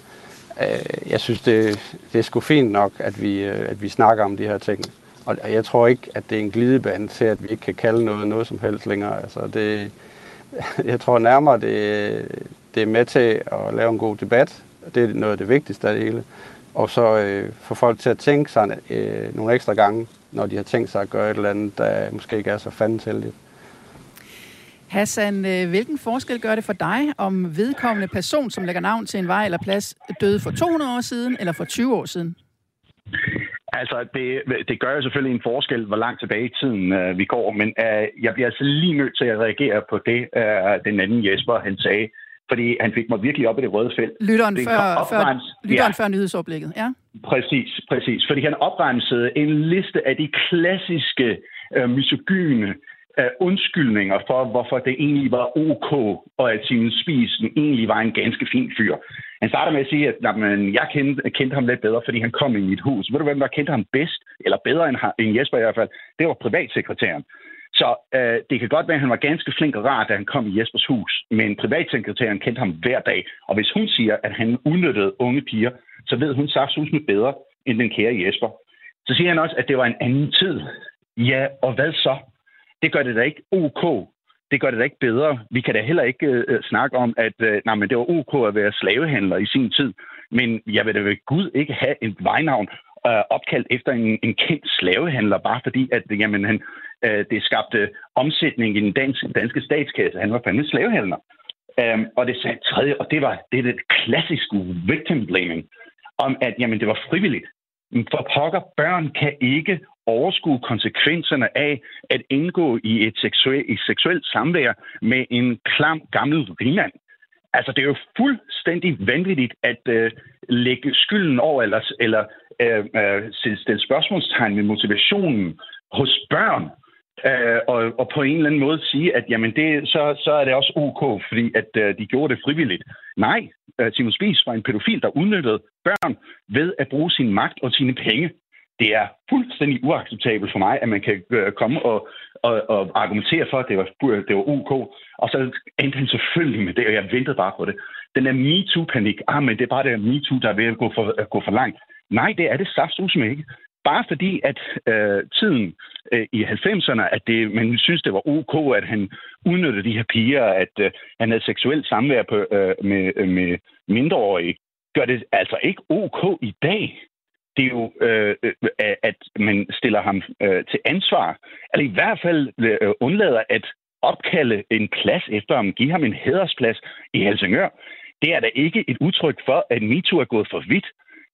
Øh, jeg synes, det, det er sgu fint nok, at vi, øh, at vi snakker om de her ting. Og jeg tror ikke, at det er en glidebane til, at vi ikke kan kalde noget noget som helst længere. Altså, det, jeg tror nærmere, det, det er med til at lave en god debat. Det er noget af det vigtigste af det hele. Og så øh, få folk til at tænke sig øh, nogle ekstra gange, når de har tænkt sig at gøre et eller andet, der måske ikke er så fandens heldigt. Hassan, øh, hvilken forskel gør det for dig, om vedkommende person, som lægger navn til en vej eller plads, døde for 200 år siden eller for 20 år siden? Altså, det, det gør jo selvfølgelig en forskel, hvor langt tilbage i tiden uh, vi går, men uh, jeg bliver altså lige nødt til at reagere på det, uh, den anden Jesper, han sagde, fordi han fik mig virkelig op i det røde felt. Lytteren, før, før, lytteren ja. før nyhedsoverblikket, ja. Præcis, præcis. Fordi han opremsede en liste af de klassiske uh, misogyne uh, undskyldninger for, hvorfor det egentlig var ok, og at sin spisen egentlig var en ganske fin fyr. Han starter med at sige, at jamen, jeg kendte, kendte ham lidt bedre, fordi han kom i mit hus. Ved du, hvem der kendte ham bedst, eller bedre end, end Jesper i hvert fald? Det var privatsekretæren. Så øh, det kan godt være, at han var ganske flink og rar, da han kom i Jespers hus, men privatsekretæren kendte ham hver dag. Og hvis hun siger, at han udnyttede unge piger, så ved hun saftsus bedre end den kære Jesper. Så siger han også, at det var en anden tid. Ja, og hvad så? Det gør det da ikke ok. det gør det da ikke bedre. Vi kan da heller ikke øh, snakke om, at øh, nej, men det var ok at være slavehandler i sin tid. Men jeg vil da ved Gud ikke have et vejnavn øh, opkaldt efter en, en kendt slavehandler, bare fordi, at jamen, han, øh, det skabte omsætning i den danske, danske statskasse. Han var fandme slavehandler. Um, og det sagde tredje, og det var det, er det klassiske victim blaming, om at jamen, det var frivilligt. For pokker, børn kan ikke overskue konsekvenserne af at indgå i et seksuelt, i seksuelt samvær med en klam gammel rigmand. Altså, det er jo fuldstændig vanvittigt at øh, lægge skylden over, eller, eller øh, øh, stille spørgsmålstegn med motivationen hos børn, øh, og, og på en eller anden måde sige, at jamen det, så, så er det også ok, fordi at øh, de gjorde det frivilligt. Nej, øh, Simon Spies var en pædofil, der udnyttede børn ved at bruge sin magt og sine penge. Det er fuldstændig uacceptabelt for mig, at man kan øh, komme og, og, og argumentere for, at det var, øh, det var ok. Og så endte han selvfølgelig med det, og jeg ventede bare på det. Den er MeToo-panik. Ah, men det er bare det MeToo, der er ved at gå for, at gå for langt. Nej, det er det saftsusme ikke. Bare fordi, at øh, tiden øh, i 90'erne, at det, man synes, det var ok, at han udnyttede de her piger, at øh, han havde seksuelt samvær på, øh, med, øh, med mindreårige, gør det altså ikke ok i dag. Det er jo, øh, øh, at man stiller ham øh, til ansvar, eller i hvert fald øh, undlader at opkalde en plads efter ham, give ham en hædersplads i Helsingør. Det er da ikke et udtryk for, at MeToo er gået for vidt.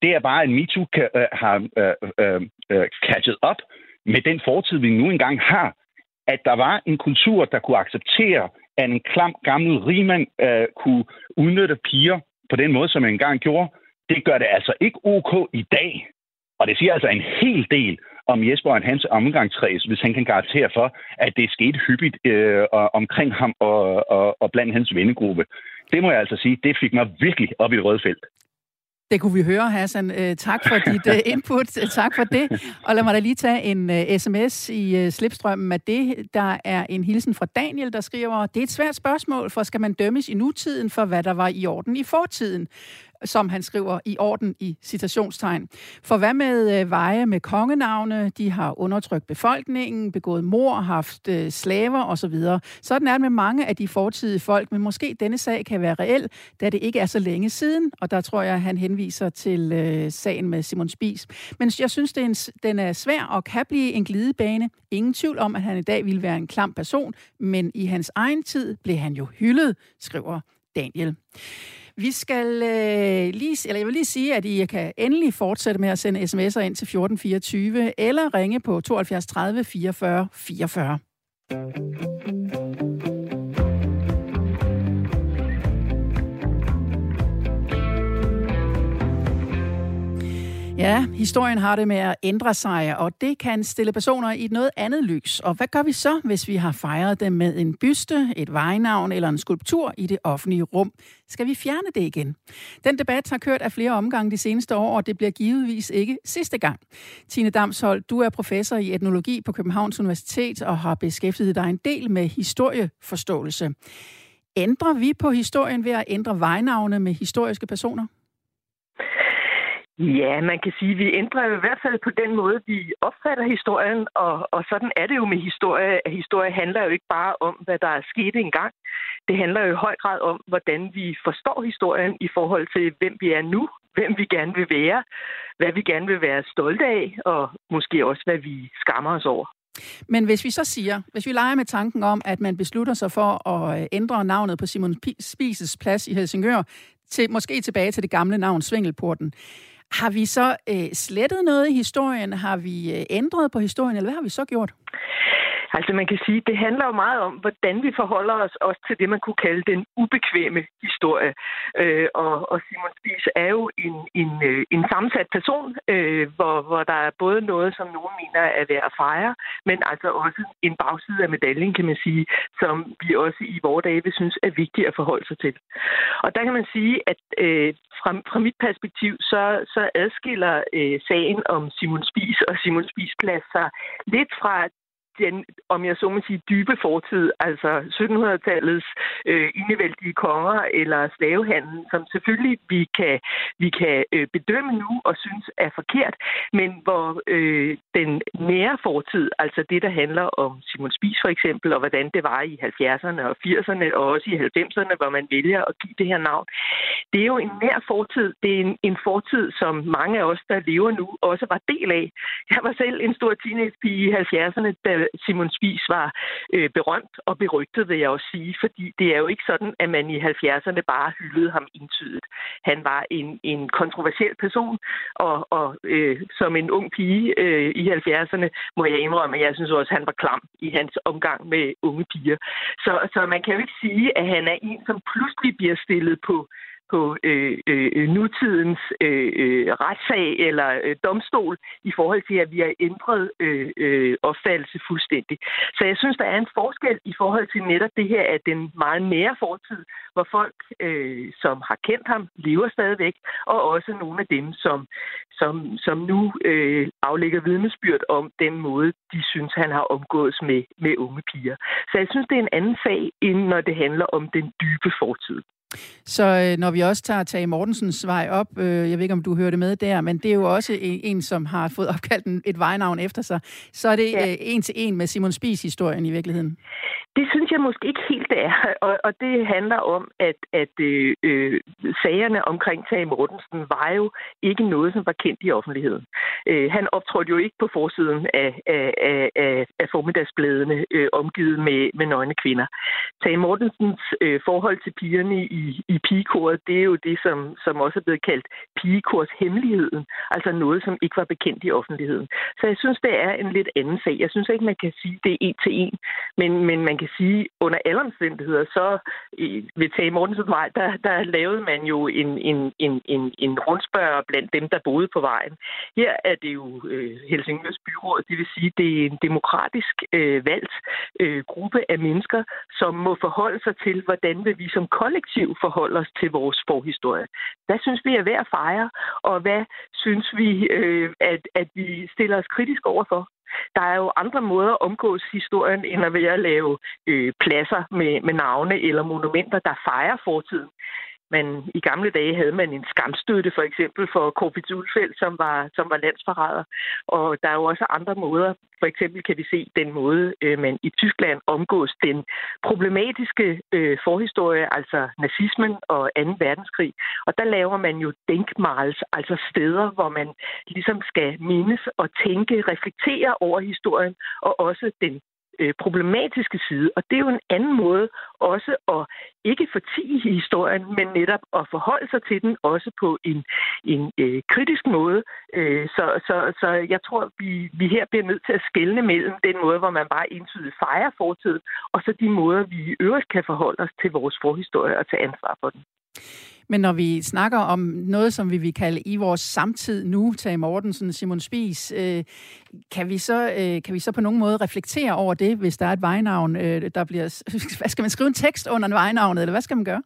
Det er bare, at MeToo kan, øh, har øh, øh, øh, catchet op med den fortid, vi nu engang har. At der var en kultur, der kunne acceptere, at en klam gammel rigmand øh, kunne udnytte piger på den måde, som man engang gjorde. Det gør det altså ikke ok i dag. Og det siger altså en hel del om Jesper og hans omgangskreds, hvis han kan garantere for, at det skete hyppigt øh, omkring ham og, og, og blandt hans vennegruppe. Det må jeg altså sige, det fik mig virkelig op i rødfelt. Det kunne vi høre, Hassan. Øh, tak for dit øh, input. Tak for det. Og lad mig da lige tage en sms øh, i slipstrømmen af det. Der er en hilsen fra Daniel, der skriver, det er et svært spørgsmål, for skal man dømmes i nutiden for, hvad der var i orden i fortiden? Som han skriver i orden i citationstegn. For hvad med øh, veje med kongenavne? De har undertrykt befolkningen, begået mor, haft øh, slaver osv. Sådan er det med mange af de fortidige folk, men måske denne sag kan være reel, da det ikke er så længe siden, og der tror jeg, han henviser til øh, sagen med Simon Spies. Men jeg synes, det er en, den er svær og kan blive en glidebane. Ingen tvivl om, at han i dag ville være en klam person, men i hans egen tid blev han jo hyldet, skriver Daniel. Vi skal øh, lige, eller jeg vil lige sige, at I kan endelig fortsætte med at sende sms'er ind til 1424, eller ringe på 72 30 44 44. Ja, historien har det med at ændre sig, og det kan stille personer i et noget andet lys. Og hvad gør vi så, hvis vi har fejret dem med en byste, et vejnavn eller en skulptur i det offentlige rum? Skal vi fjerne det igen? Den debat har kørt af flere omgange de seneste år, og det bliver givetvis ikke sidste gang. Tine Damshold, du er professor i etnologi på Københavns Universitet og har beskæftiget dig en del med historieforståelse. Ændrer vi på historien ved at ændre vejnavne med historiske personer? Ja, man kan sige, at vi ændrer i hvert fald på den måde, vi opfatter historien, og, og sådan er det jo med historie. Historie handler jo ikke bare om, hvad der er sket engang. Det handler jo i høj grad om, hvordan vi forstår historien i forhold til, hvem vi er nu, hvem vi gerne vil være, hvad vi gerne vil være stolte af, og måske også, hvad vi skammer os over. Men hvis vi så siger, hvis vi leger med tanken om, at man beslutter sig for at øh, ændre navnet på Simon Spises plads i Helsingør, til, måske tilbage til det gamle navn Svingelporten, har vi så øh, slettet noget i historien? Har vi øh, ændret på historien, eller hvad har vi så gjort? Altså man kan sige, det handler jo meget om, hvordan vi forholder os også til det, man kunne kalde den ubekvemme historie. Øh, og, og Simon Spies er jo en, en, øh, en sammensat person, øh, hvor, hvor der er både noget, som nogen mener er værd at fejre, men altså også en bagside af medaljen, kan man sige, som vi også i vores dage vil synes er vigtigt at forholde sig til. Og der kan man sige, at øh, fra, fra mit perspektiv, så, så adskiller øh, sagen om Simon Spies og Simon Spies plads sig lidt fra den, om jeg så må sige, dybe fortid, altså 1700-tallets øh, indevældige konger eller slavehandel, som selvfølgelig vi kan, vi kan øh, bedømme nu og synes er forkert, men hvor øh, den nære fortid, altså det, der handler om Simon Spies for eksempel, og hvordan det var i 70'erne og 80'erne og også i 90'erne, hvor man vælger at give det her navn, det er jo en nær fortid. Det er en, en fortid, som mange af os, der lever nu, også var del af. Jeg var selv en stor teenagepige i 70'erne, da Simon Spies var øh, berømt og berygtet, vil jeg også sige, fordi det er jo ikke sådan, at man i 70'erne bare hyldede ham entydigt. Han var en, en kontroversiel person, og, og øh, som en ung pige øh, i 70'erne, må jeg indrømme, at jeg synes også, at han var klam i hans omgang med unge piger. Så, så man kan jo ikke sige, at han er en, som pludselig bliver stillet på på øh, øh, nutidens øh, øh, retssag eller øh, domstol i forhold til, at vi har ændret øh, øh, opfattelse fuldstændig. Så jeg synes, der er en forskel i forhold til netop det her, at den meget nære fortid, hvor folk, øh, som har kendt ham, lever stadigvæk, og også nogle af dem, som, som, som nu øh, aflægger vidnesbyrd om den måde, de synes, han har omgået med, med unge piger. Så jeg synes, det er en anden sag, end når det handler om den dybe fortid. Så øh, når vi også tager Tage Mortensens vej op, øh, jeg ved ikke, om du hørte med der, men det er jo også en, en som har fået opkaldt en, et vejnavn efter sig. Så er det ja. øh, en til en med Simon Spies historien i virkeligheden. Det synes jeg måske ikke helt, det er. Og, og det handler om, at, at øh, øh, sagerne omkring Tage Mortensen var jo ikke noget, som var kendt i offentligheden. Øh, han optrådte jo ikke på forsiden af, af, af, af, af formiddagsbladene øh, omgivet med, med nøgne kvinder. Tage Mortensens øh, forhold til pigerne i, i pigekoret, det er jo det, som, som også er blevet kaldt pigekors hemmeligheden. Altså noget, som ikke var bekendt i offentligheden. Så jeg synes, det er en lidt anden sag. Jeg synes ikke, man kan sige, det er en til en. Men, men man kan sige, under alle omstændigheder, så ved Tage Mortensens vej, der, der lavede man jo en, en, en, en, en rundspørg blandt dem, der boede på vejen. Her er det jo øh, Helsingørs byråd, det vil sige, det er en demokratisk øh, valgt øh, gruppe af mennesker, som må forholde sig til, hvordan vil vi som kollektiv forholde os til vores forhistorie. Hvad synes vi er værd at fejre, og hvad synes vi, øh, at, at vi stiller os kritisk overfor? Der er jo andre måder at omgås historien, end at være at lave øh, pladser med, med navne eller monumenter, der fejrer fortiden. Men i gamle dage havde man en skamstøtte, for eksempel for Corpitz Ulfeldt, som var, som var landsforræder. Og der er jo også andre måder. For eksempel kan vi se den måde, øh, man i Tyskland omgås den problematiske øh, forhistorie, altså nazismen og 2. verdenskrig. Og der laver man jo denkmals, altså steder, hvor man ligesom skal mindes og tænke, reflektere over historien, og også den øh, problematiske side. Og det er jo en anden måde også at ikke fortige historien, men netop at forholde sig til den også på en, en øh, kritisk måde. Øh, så, så, så jeg tror, vi, vi her bliver nødt til at skelne mellem den måde, hvor man bare entydigt fejrer fortiden, og så de måder, vi i øvrigt kan forholde os til vores forhistorie og tage ansvar for den. Men når vi snakker om noget, som vi vil kalde i vores samtid nu, Tage Mortensen, Simon Spies, øh, kan, vi så, øh, kan vi så på nogen måde reflektere over det, hvis der er et vejnavn, øh, der bliver... Hvad skal man skrive en tekst under vejnavnet, eller hvad skal man gøre?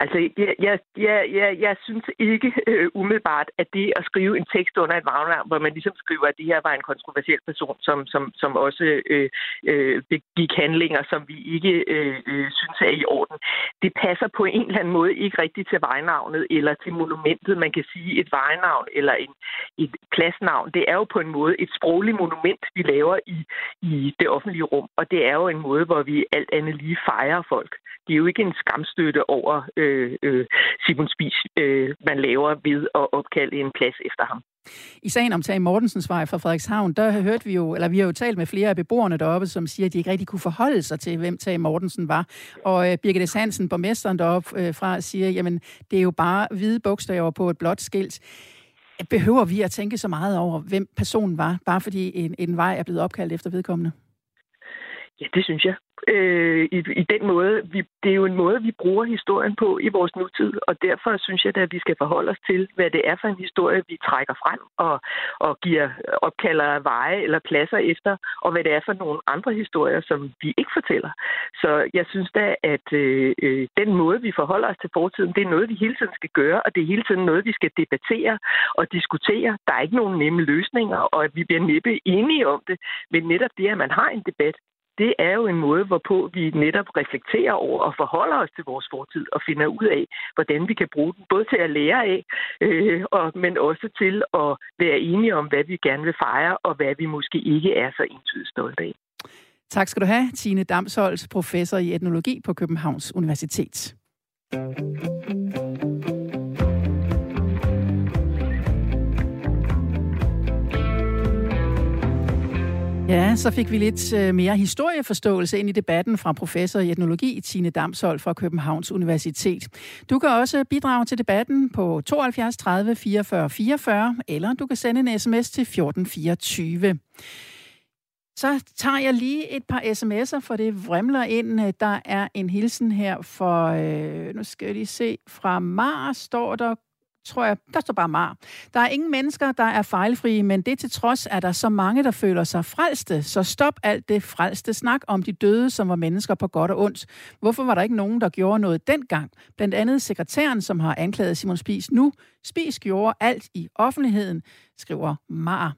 Altså, jeg, jeg, jeg, jeg, jeg synes ikke øh, umiddelbart, at det at skrive en tekst under et vagnavn, hvor man ligesom skriver, at det her var en kontroversiel person, som, som, som også øh, øh, begik handlinger, som vi ikke øh, øh, synes er i orden, det passer på en eller anden måde ikke rigtigt til vejnavnet eller til monumentet. Man kan sige et vejnavn eller en, et pladsnavn. Det er jo på en måde et sprogligt monument, vi laver i, i det offentlige rum, og det er jo en måde, hvor vi alt andet lige fejrer folk. Det er jo ikke en skamstøtte over øh, Øh, øh, Simon Spies, øh, man laver ved at opkalde en plads efter ham. I sagen om Tage Mortensens vej fra Frederikshavn, der hørte vi jo, eller vi har jo talt med flere af beboerne deroppe, som siger, at de ikke rigtig kunne forholde sig til, hvem Tage Mortensen var. Og øh, Birgit Hansen, borgmesteren deroppe øh, fra, siger, jamen, det er jo bare hvide bogstaver på et blåt skilt. Behøver vi at tænke så meget over, hvem personen var, bare fordi en, en vej er blevet opkaldt efter vedkommende? Ja, det synes jeg. Øh, i, I den måde, vi, det er jo en måde, vi bruger historien på i vores nutid, og derfor synes jeg, at vi skal forholde os til, hvad det er for en historie, vi trækker frem og, og giver opkalder veje eller pladser efter, og hvad det er for nogle andre historier, som vi ikke fortæller. Så jeg synes da, at øh, øh, den måde, vi forholder os til fortiden, det er noget, vi hele tiden skal gøre, og det er hele tiden noget, vi skal debattere og diskutere. Der er ikke nogen nemme løsninger, og at vi bliver næppe enige om det, men netop det, at man har en debat, det er jo en måde, hvorpå vi netop reflekterer over og forholder os til vores fortid og finder ud af, hvordan vi kan bruge den, både til at lære af, øh, og, men også til at være enige om, hvad vi gerne vil fejre, og hvad vi måske ikke er så entydigt stolte af. Tak skal du have, Tine Damsholz, professor i etnologi på Københavns Universitet. Ja, så fik vi lidt øh, mere historieforståelse ind i debatten fra professor i etnologi Tine Damshold fra Københavns Universitet. Du kan også bidrage til debatten på 72 30 44 44, eller du kan sende en sms til 1424. Så tager jeg lige et par sms'er, for det vrimler ind. Der er en hilsen her for, øh, nu skal jeg lige se, fra Mars står der, tror jeg, der står bare Mar. Der er ingen mennesker, der er fejlfrie, men det til trods er der så mange, der føler sig frelste. Så stop alt det frelste snak om de døde, som var mennesker på godt og ondt. Hvorfor var der ikke nogen, der gjorde noget dengang? Blandt andet sekretæren, som har anklaget Simon Spis nu. Spis gjorde alt i offentligheden, skriver Mar.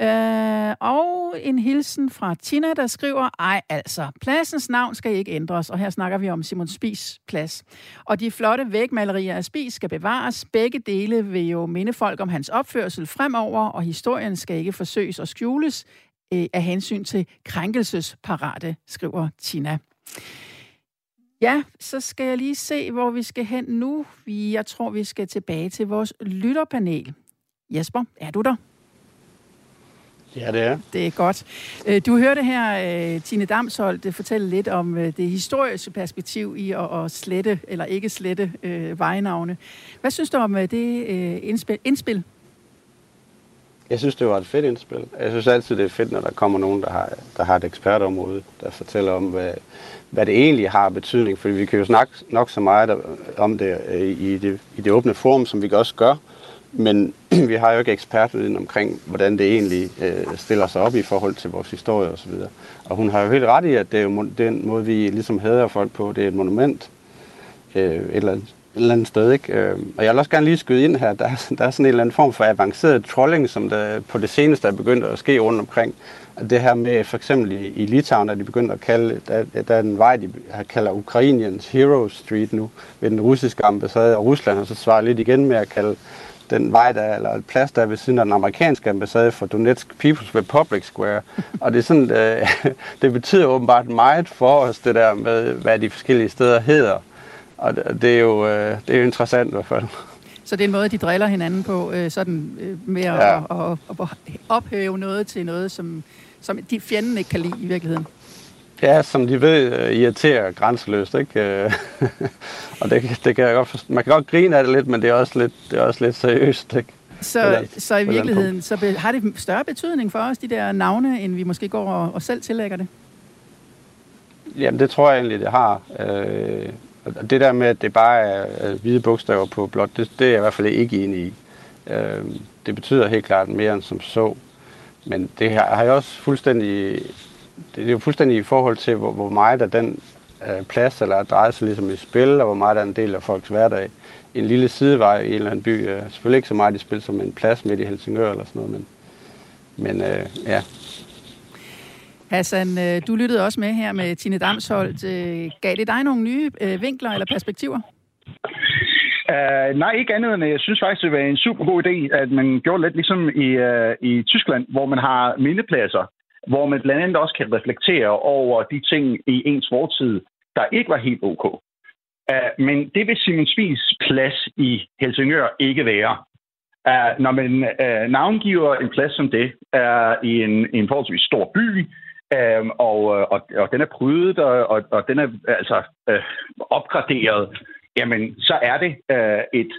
Øh, og en hilsen fra Tina, der skriver, ej altså, pladsens navn skal ikke ændres, og her snakker vi om Simon Spis plads. Og de flotte vægmalerier af Spis skal bevares. Begge dele vil jo minde folk om hans opførsel fremover, og historien skal ikke forsøges og skjules øh, af hensyn til krænkelsesparate, skriver Tina. Ja, så skal jeg lige se, hvor vi skal hen nu. Jeg tror, vi skal tilbage til vores lytterpanel. Jesper, er du der? Ja, det er. Det er godt. Øh, du hørte her øh, Tine Damsholdt fortælle lidt om øh, det historiske perspektiv i at slette eller ikke slette vejnavne. Hvad synes du om det indspil? Jeg synes, det var et fedt indspil. Jeg synes altid, det er fedt, når der kommer nogen, der har, der har et ekspertområde, der fortæller om, hvad, hvad det egentlig har betydning. Fordi vi kan jo snakke nok så meget om det i det, i det åbne forum, som vi også gør. Men vi har jo ikke ekspertviden omkring, hvordan det egentlig øh, stiller sig op i forhold til vores historie osv. Og, og hun har jo helt ret i, at det er jo den måde, vi ligesom hader folk på, det er et monument øh, et, eller andet, et eller andet sted. Ikke? Øh, og jeg vil også gerne lige skyde ind her, der, der er sådan en eller anden form for avanceret trolling, som der på det seneste er begyndt at ske rundt omkring. Det her med, for eksempel i, i Litauen, at de begyndt at kalde, der, der er en vej, de kalder Ukrainians Hero Street nu, ved den russiske ambassade, og Rusland har så svaret lidt igen med at kalde den vej, der, eller et plads, der er ved siden af den amerikanske ambassade for Donetsk People's Republic Square. Og det, er sådan, øh, det betyder åbenbart meget for os, det der med, hvad de forskellige steder hedder. Og det, det er jo øh, det er jo interessant i hvert fald. Så det er en måde, de driller hinanden på, øh, sådan øh, med at, ja. at, at, at ophæve noget til noget, som, som de fjenden ikke kan lide i virkeligheden. Ja, som de ved, uh, irriterer grænseløst, ikke? Øh, og det, det kan jeg godt forstå. Man kan godt grine af det lidt, men det er også lidt, det er også lidt seriøst, ikke? Så, så i virkeligheden så be, har det større betydning for os, de der navne, end vi måske går og, og selv tillægger det? Jamen, det tror jeg egentlig, det har. Øh, det der med, at det bare er hvide bogstaver på blot, det, det er jeg i hvert fald ikke enig i. Øh, det betyder helt klart mere end som så. Men det har, har jeg også fuldstændig det er jo fuldstændig i forhold til, hvor, hvor meget af den øh, plads eller adresse ligesom i spil, og hvor meget er en del af folks hverdag. En lille sidevej i en eller anden by er selvfølgelig ikke så meget i spil som en plads midt i Helsingør eller sådan noget, men, men øh, ja. Hassan, øh, du lyttede også med her med Tine Damsholdt. Øh, gav det dig nogle nye øh, vinkler eller perspektiver? Uh, nej, ikke andet end, jeg synes faktisk, det var en super god idé, at man gjorde lidt ligesom i, uh, i Tyskland, hvor man har mindepladser, hvor man blandt andet også kan reflektere over de ting i ens fortid, der ikke var helt ok. Uh, men det vil Simon Spies plads i Helsingør ikke være. Uh, når man uh, navngiver en plads som det uh, i en, en forholdsvis stor by, um, uh, og, og, og den er prydet, og, og, og den er altså øh, opgraderet, jamen så er det øh, et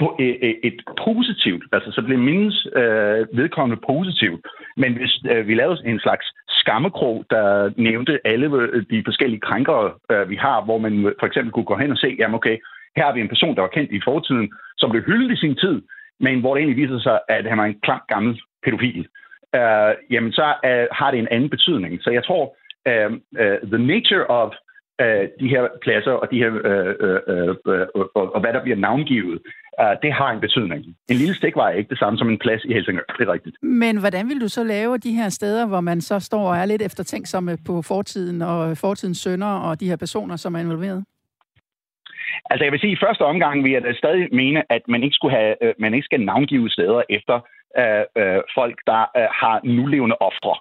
Øh, øh, et positivt, altså så blev mindes øh, vedkommende positivt. Men hvis øh, vi lavede en slags skammekrog, der nævnte alle øh, de forskellige krænkere, øh, vi har, hvor man for eksempel kunne gå hen og se, jamen okay, her har vi en person, der var kendt i fortiden, som blev hyldet i sin tid, men hvor det egentlig viser sig, at han var en klam gammel pædofil. Øh, jamen så øh, har det en anden betydning. Så jeg tror, uh, uh, the nature of uh, de her pladser og de her uh, uh, uh, og, og hvad der bliver navngivet, uh, det har en betydning. En lille stikvej er ikke det samme som en plads i Helsingør, det er rigtigt. Men hvordan vil du så lave de her steder, hvor man så står og er lidt eftertænksomme på fortiden og fortidens sønder og de her personer, som er involveret? Altså jeg vil sige, at i første omgang vil jeg da stadig mene, at man ikke, skulle have, øh, man ikke skal navngive steder efter øh, øh, folk, der øh, har nulevende ofre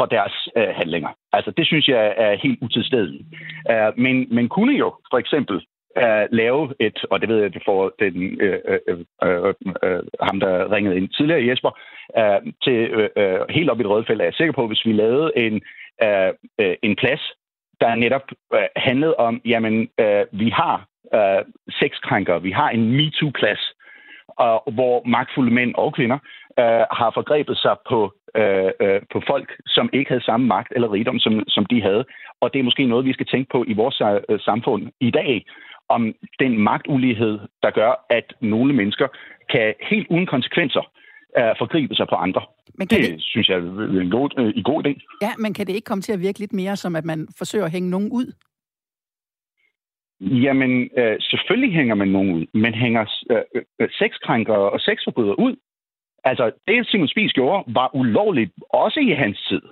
for deres øh, handlinger. Altså det synes jeg er helt utilstedeligt. Øh, men man kunne jo for eksempel øh, lave et, og det ved jeg for den, øh øh, øh, øh, øh, ham, der ringede ind tidligere, Jesper, øh, til øh, øh, helt op i et rødfelt, er jeg sikker på, hvis vi lavede en, øh, en plads, der netop øh, handlede om, jamen, øh, vi har øh, sexkrænker, vi har en MeToo-plads, og hvor magtfulde mænd og kvinder uh, har forgrebet sig på, uh, uh, på folk, som ikke havde samme magt eller rigdom, som, som de havde. Og det er måske noget, vi skal tænke på i vores uh, samfund i dag, om den magtulighed, der gør, at nogle mennesker kan helt uden konsekvenser uh, forgribe sig på andre. Men kan det, det synes jeg er en god, uh, en god idé. Ja, men kan det ikke komme til at virke lidt mere som, at man forsøger at hænge nogen ud? Jamen, øh, selvfølgelig hænger man nogen ud, men hænger øh, øh, sexkrænkere og sexforbrydere ud. Altså, det Simon Spies gjorde, var ulovligt, også i hans tid.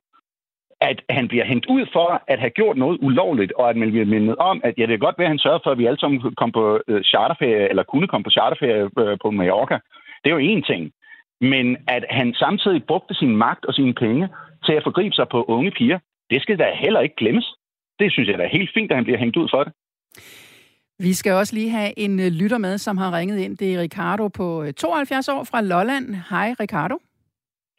At han bliver hængt ud for at have gjort noget ulovligt, og at man bliver mindet om, at ja, det er godt ved, at han sørgede for, at vi alle sammen kom på øh, charterferie, eller kunne komme på charterferie øh, på Mallorca. Det er jo én ting. Men at han samtidig brugte sin magt og sine penge til at forgribe sig på unge piger, det skal da heller ikke glemmes. Det synes jeg da er helt fint, at han bliver hængt ud for det. Vi skal også lige have en øh, lytter med, som har ringet ind. Det er Ricardo på øh, 72 år fra Lolland. Hej, Ricardo.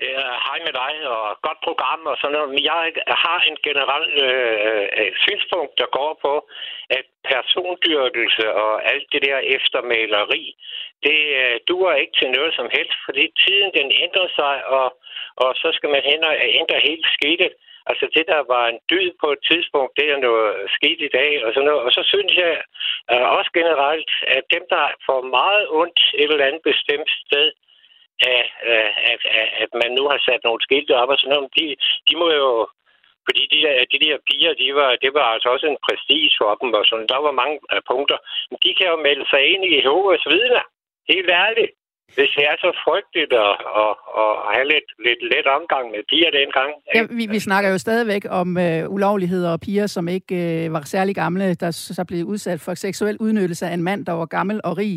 Ja, hej med dig, og godt program og sådan noget. Men jeg har en generel øh, øh, synspunkt, der går på, at persondyrkelse og alt det der eftermaleri, det øh, duer ikke til noget som helst, fordi tiden den ændrer sig, og, og så skal man hen og ændre helt skidtet. Altså det, der var en dyd på et tidspunkt, det er noget skidt i dag og sådan noget. Og så synes jeg øh, også generelt, at dem, der får meget ondt et eller andet bestemt sted, af, øh, at, at, at man nu har sat nogle skilte op og sådan noget, de, de må jo fordi de der, de der piger, de var, det var altså også en prestige for dem, og sådan. der var mange øh, punkter. Men de kan jo melde sig ind i Jehovas vidner. Helt ærligt. Hvis det er så frygteligt at, at, at have lidt, lidt let omgang med piger dengang. Ja, vi, vi snakker jo stadigvæk om øh, ulovligheder og piger, som ikke øh, var særlig gamle, der så blev udsat for seksuel udnyttelse af en mand, der var gammel og rig,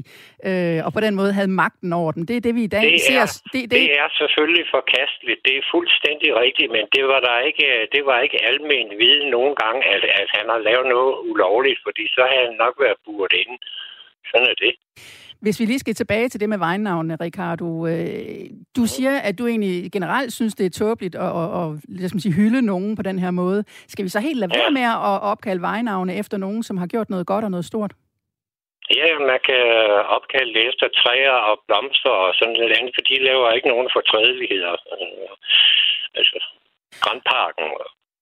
øh, og på den måde havde magten over dem. Det er det, vi i dag det ser. Er, det, det... det er selvfølgelig forkasteligt. Det er fuldstændig rigtigt, men det var der ikke, det var ikke almen viden nogen gang, at, at han har lavet noget ulovligt, fordi så havde han nok været buret inde. Sådan er det. Hvis vi lige skal tilbage til det med vejnavnene, Ricardo. Øh, du siger, at du egentlig generelt synes, det er tåbeligt at, at, at lad os sige, hylde nogen på den her måde. Skal vi så helt lade være med at opkalde vejnavne efter nogen, som har gjort noget godt og noget stort? Ja, man kan opkalde det efter træer og blomster og sådan noget andet, for de laver ikke nogen fortrædeligheder. Altså, Grandparken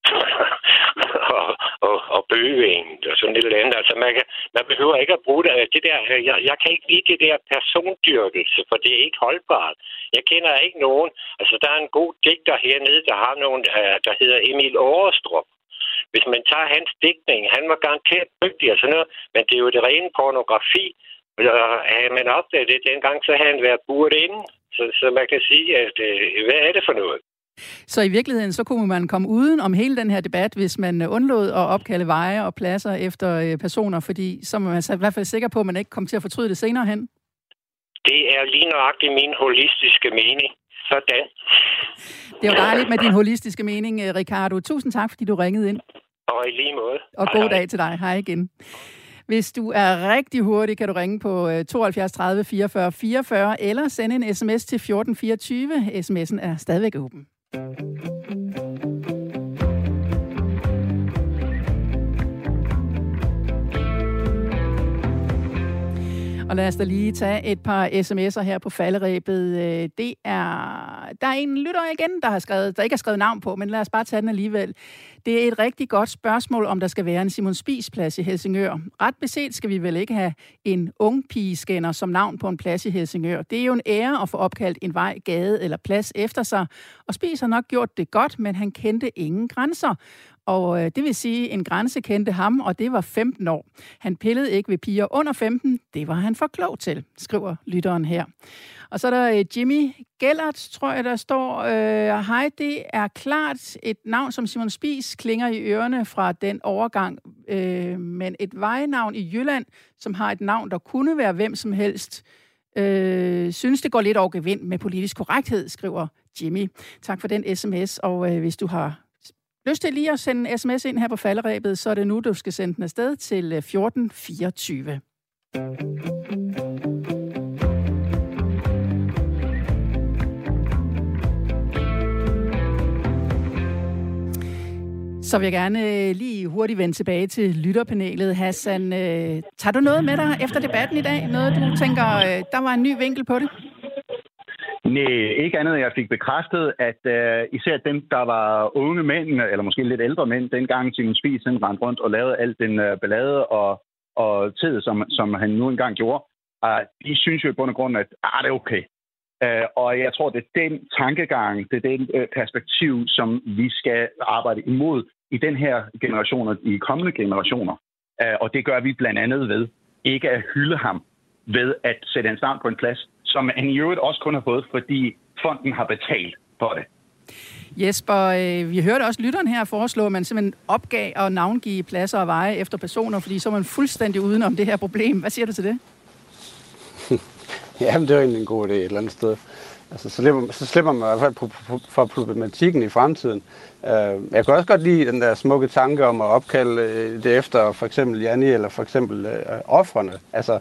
og, og, og bøgevingen og sådan et eller andet. Altså, man, kan, man behøver ikke at bruge det, altså, det der. Jeg, jeg kan ikke lide det der persondyrkelse, for det er ikke holdbart. Jeg kender ikke nogen. Altså, der er en god digter hernede, der har nogen, øh, der hedder Emil Årestrup. Hvis man tager hans digtning, han var garanteret dygtig og sådan noget, men det er jo det rene pornografi. Og havde man opdaget det dengang, så havde han været buret inde. Så, så man kan sige, at øh, hvad er det for noget? Så i virkeligheden, så kunne man komme uden om hele den her debat, hvis man undlod at opkalde veje og pladser efter øh, personer, fordi så er man i hvert fald sikker på, at man ikke kommer til at fortryde det senere hen. Det er lige nøjagtigt min holistiske mening. Sådan. Det var dejligt med din holistiske mening, øh, Ricardo. Tusind tak, fordi du ringede ind. Og i lige måde. Og god dag til dig. Hej igen. Hvis du er rigtig hurtig, kan du ringe på 72 30 44 44 eller sende en sms til 1424. SMS'en er stadigvæk åben. Og lad os da lige tage et par sms'er her på falderæbet. Øh, det er, der er en lytter igen, der har skrevet, der ikke har skrevet navn på, men lad os bare tage den alligevel. Det er et rigtig godt spørgsmål, om der skal være en Simon Spies plads i Helsingør. Ret beset skal vi vel ikke have en ung pigescanner som navn på en plads i Helsingør. Det er jo en ære at få opkaldt en vej, gade eller plads efter sig. Og Spies har nok gjort det godt, men han kendte ingen grænser. Og øh, det vil sige, at en grænse kendte ham, og det var 15 år. Han pillede ikke ved piger under 15. Det var han for klog til, skriver lytteren her. Og så er der øh, Jimmy Gellert, tror jeg, der står, øh, hej, det er klart et navn, som Simon Spis klinger i ørerne fra den overgang, øh, men et vejnavn i Jylland, som har et navn, der kunne være hvem som helst, øh, synes, det går lidt over gevind med politisk korrekthed, skriver Jimmy. Tak for den sms, og øh, hvis du har lyst til lige at sende en sms ind her på falderæbet, så er det nu, du skal sende den afsted til øh, 1424. Så vil jeg gerne øh, lige hurtigt vende tilbage til lytterpanelet. Hassan, øh, tager du noget med dig efter debatten i dag? Noget, du tænker, øh, der var en ny vinkel på det? Nej, ikke andet. Jeg fik bekræftet, at øh, især dem, der var unge mænd, eller måske lidt ældre mænd, dengang Simon Spies rendte rundt og lavede alt den øh, ballade og, og tid, som, som han nu engang gjorde, øh, de synes jo i bund og grund, at ah, det er okay. Øh, og jeg tror, det er den tankegang, det er den øh, perspektiv, som vi skal arbejde imod i den her generation og i kommende generationer. Uh, og det gør vi blandt andet ved ikke at hylde ham, ved at sætte hans navn på en plads, som han i øvrigt også kun har fået, fordi fonden har betalt for det. Jesper, øh, vi hørte også lytteren her foreslå, at man simpelthen opgav at navngive pladser og veje efter personer, fordi så er man fuldstændig uden om det her problem. Hvad siger du til det? Jamen, det er jo egentlig en god idé et eller andet sted. Altså, så, slipper, så slipper man i hvert fald for problematikken i fremtiden. Øh, jeg kan også godt lide den der smukke tanke om at opkalde øh, det efter for eksempel Janni eller for eksempel øh, offrene. Altså,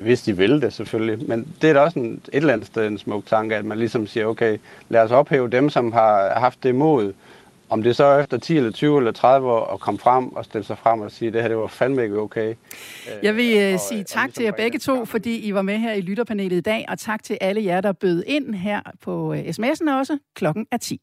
hvis de vil det selvfølgelig. Men det er da også en, et eller andet sted en smuk tanke, at man ligesom siger, okay, lad os ophæve dem, som har haft det mod. Om det så er efter 10 eller 20 eller 30 år at komme frem og stille sig frem og sige, at det her det var fandme ikke okay. Jeg vil uh, og, sige tak til jer begge to, fordi I var med her i lytterpanelet i dag, og tak til alle jer, der bød ind her på sms'en også. Klokken er 10.